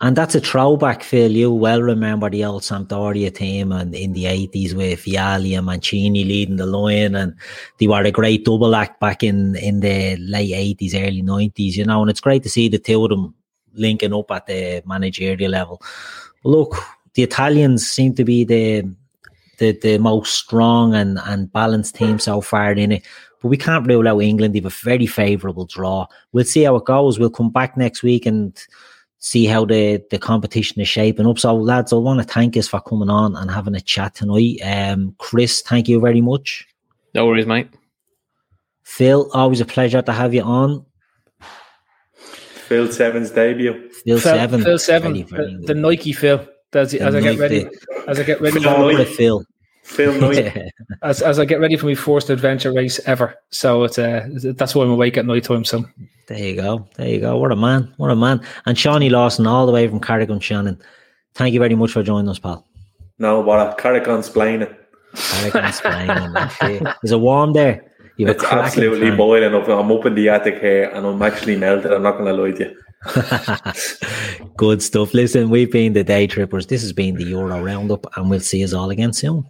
And that's a throwback, Phil. You well remember the old Sampdoria team and in the 80s with Vialli and Mancini leading the line. And they were a great double act back in, in the late 80s, early 90s, you know. And it's great to see the two of them linking up at the managerial level. But look, the Italians seem to be the the, the most strong and, and balanced team so far in it. But we can't rule out England. They have a very favourable draw. We'll see how it goes. We'll come back next week and see how the, the competition is shaping up. So, lads, I want to thank us for coming on and having a chat tonight. Um, Chris, thank you very much. No worries, mate. Phil, always a pleasure to have you on. Phil Seven's debut. Phil, Phil Seven. Phil Seven. Very, very the, the, Nike Phil. As, as I get ready, as I get ready, Phil. Phil yeah. as as I get ready for my first adventure race ever. So it's uh, that's why I'm awake at night time. So there you go, there you go. What a man, what a man. And Shawnee Lawson, all the way from Carrick on Shannon. Thank you very much for joining us, pal. No, what a Carrigan's playing it. Carrigan's playing Is it warm there? it's absolutely boiling up. I'm up in the attic here, and I'm actually melted. I'm not going to lie to you. Good stuff. Listen, we've been the day trippers. This has been the Euro Roundup, and we'll see us all again soon.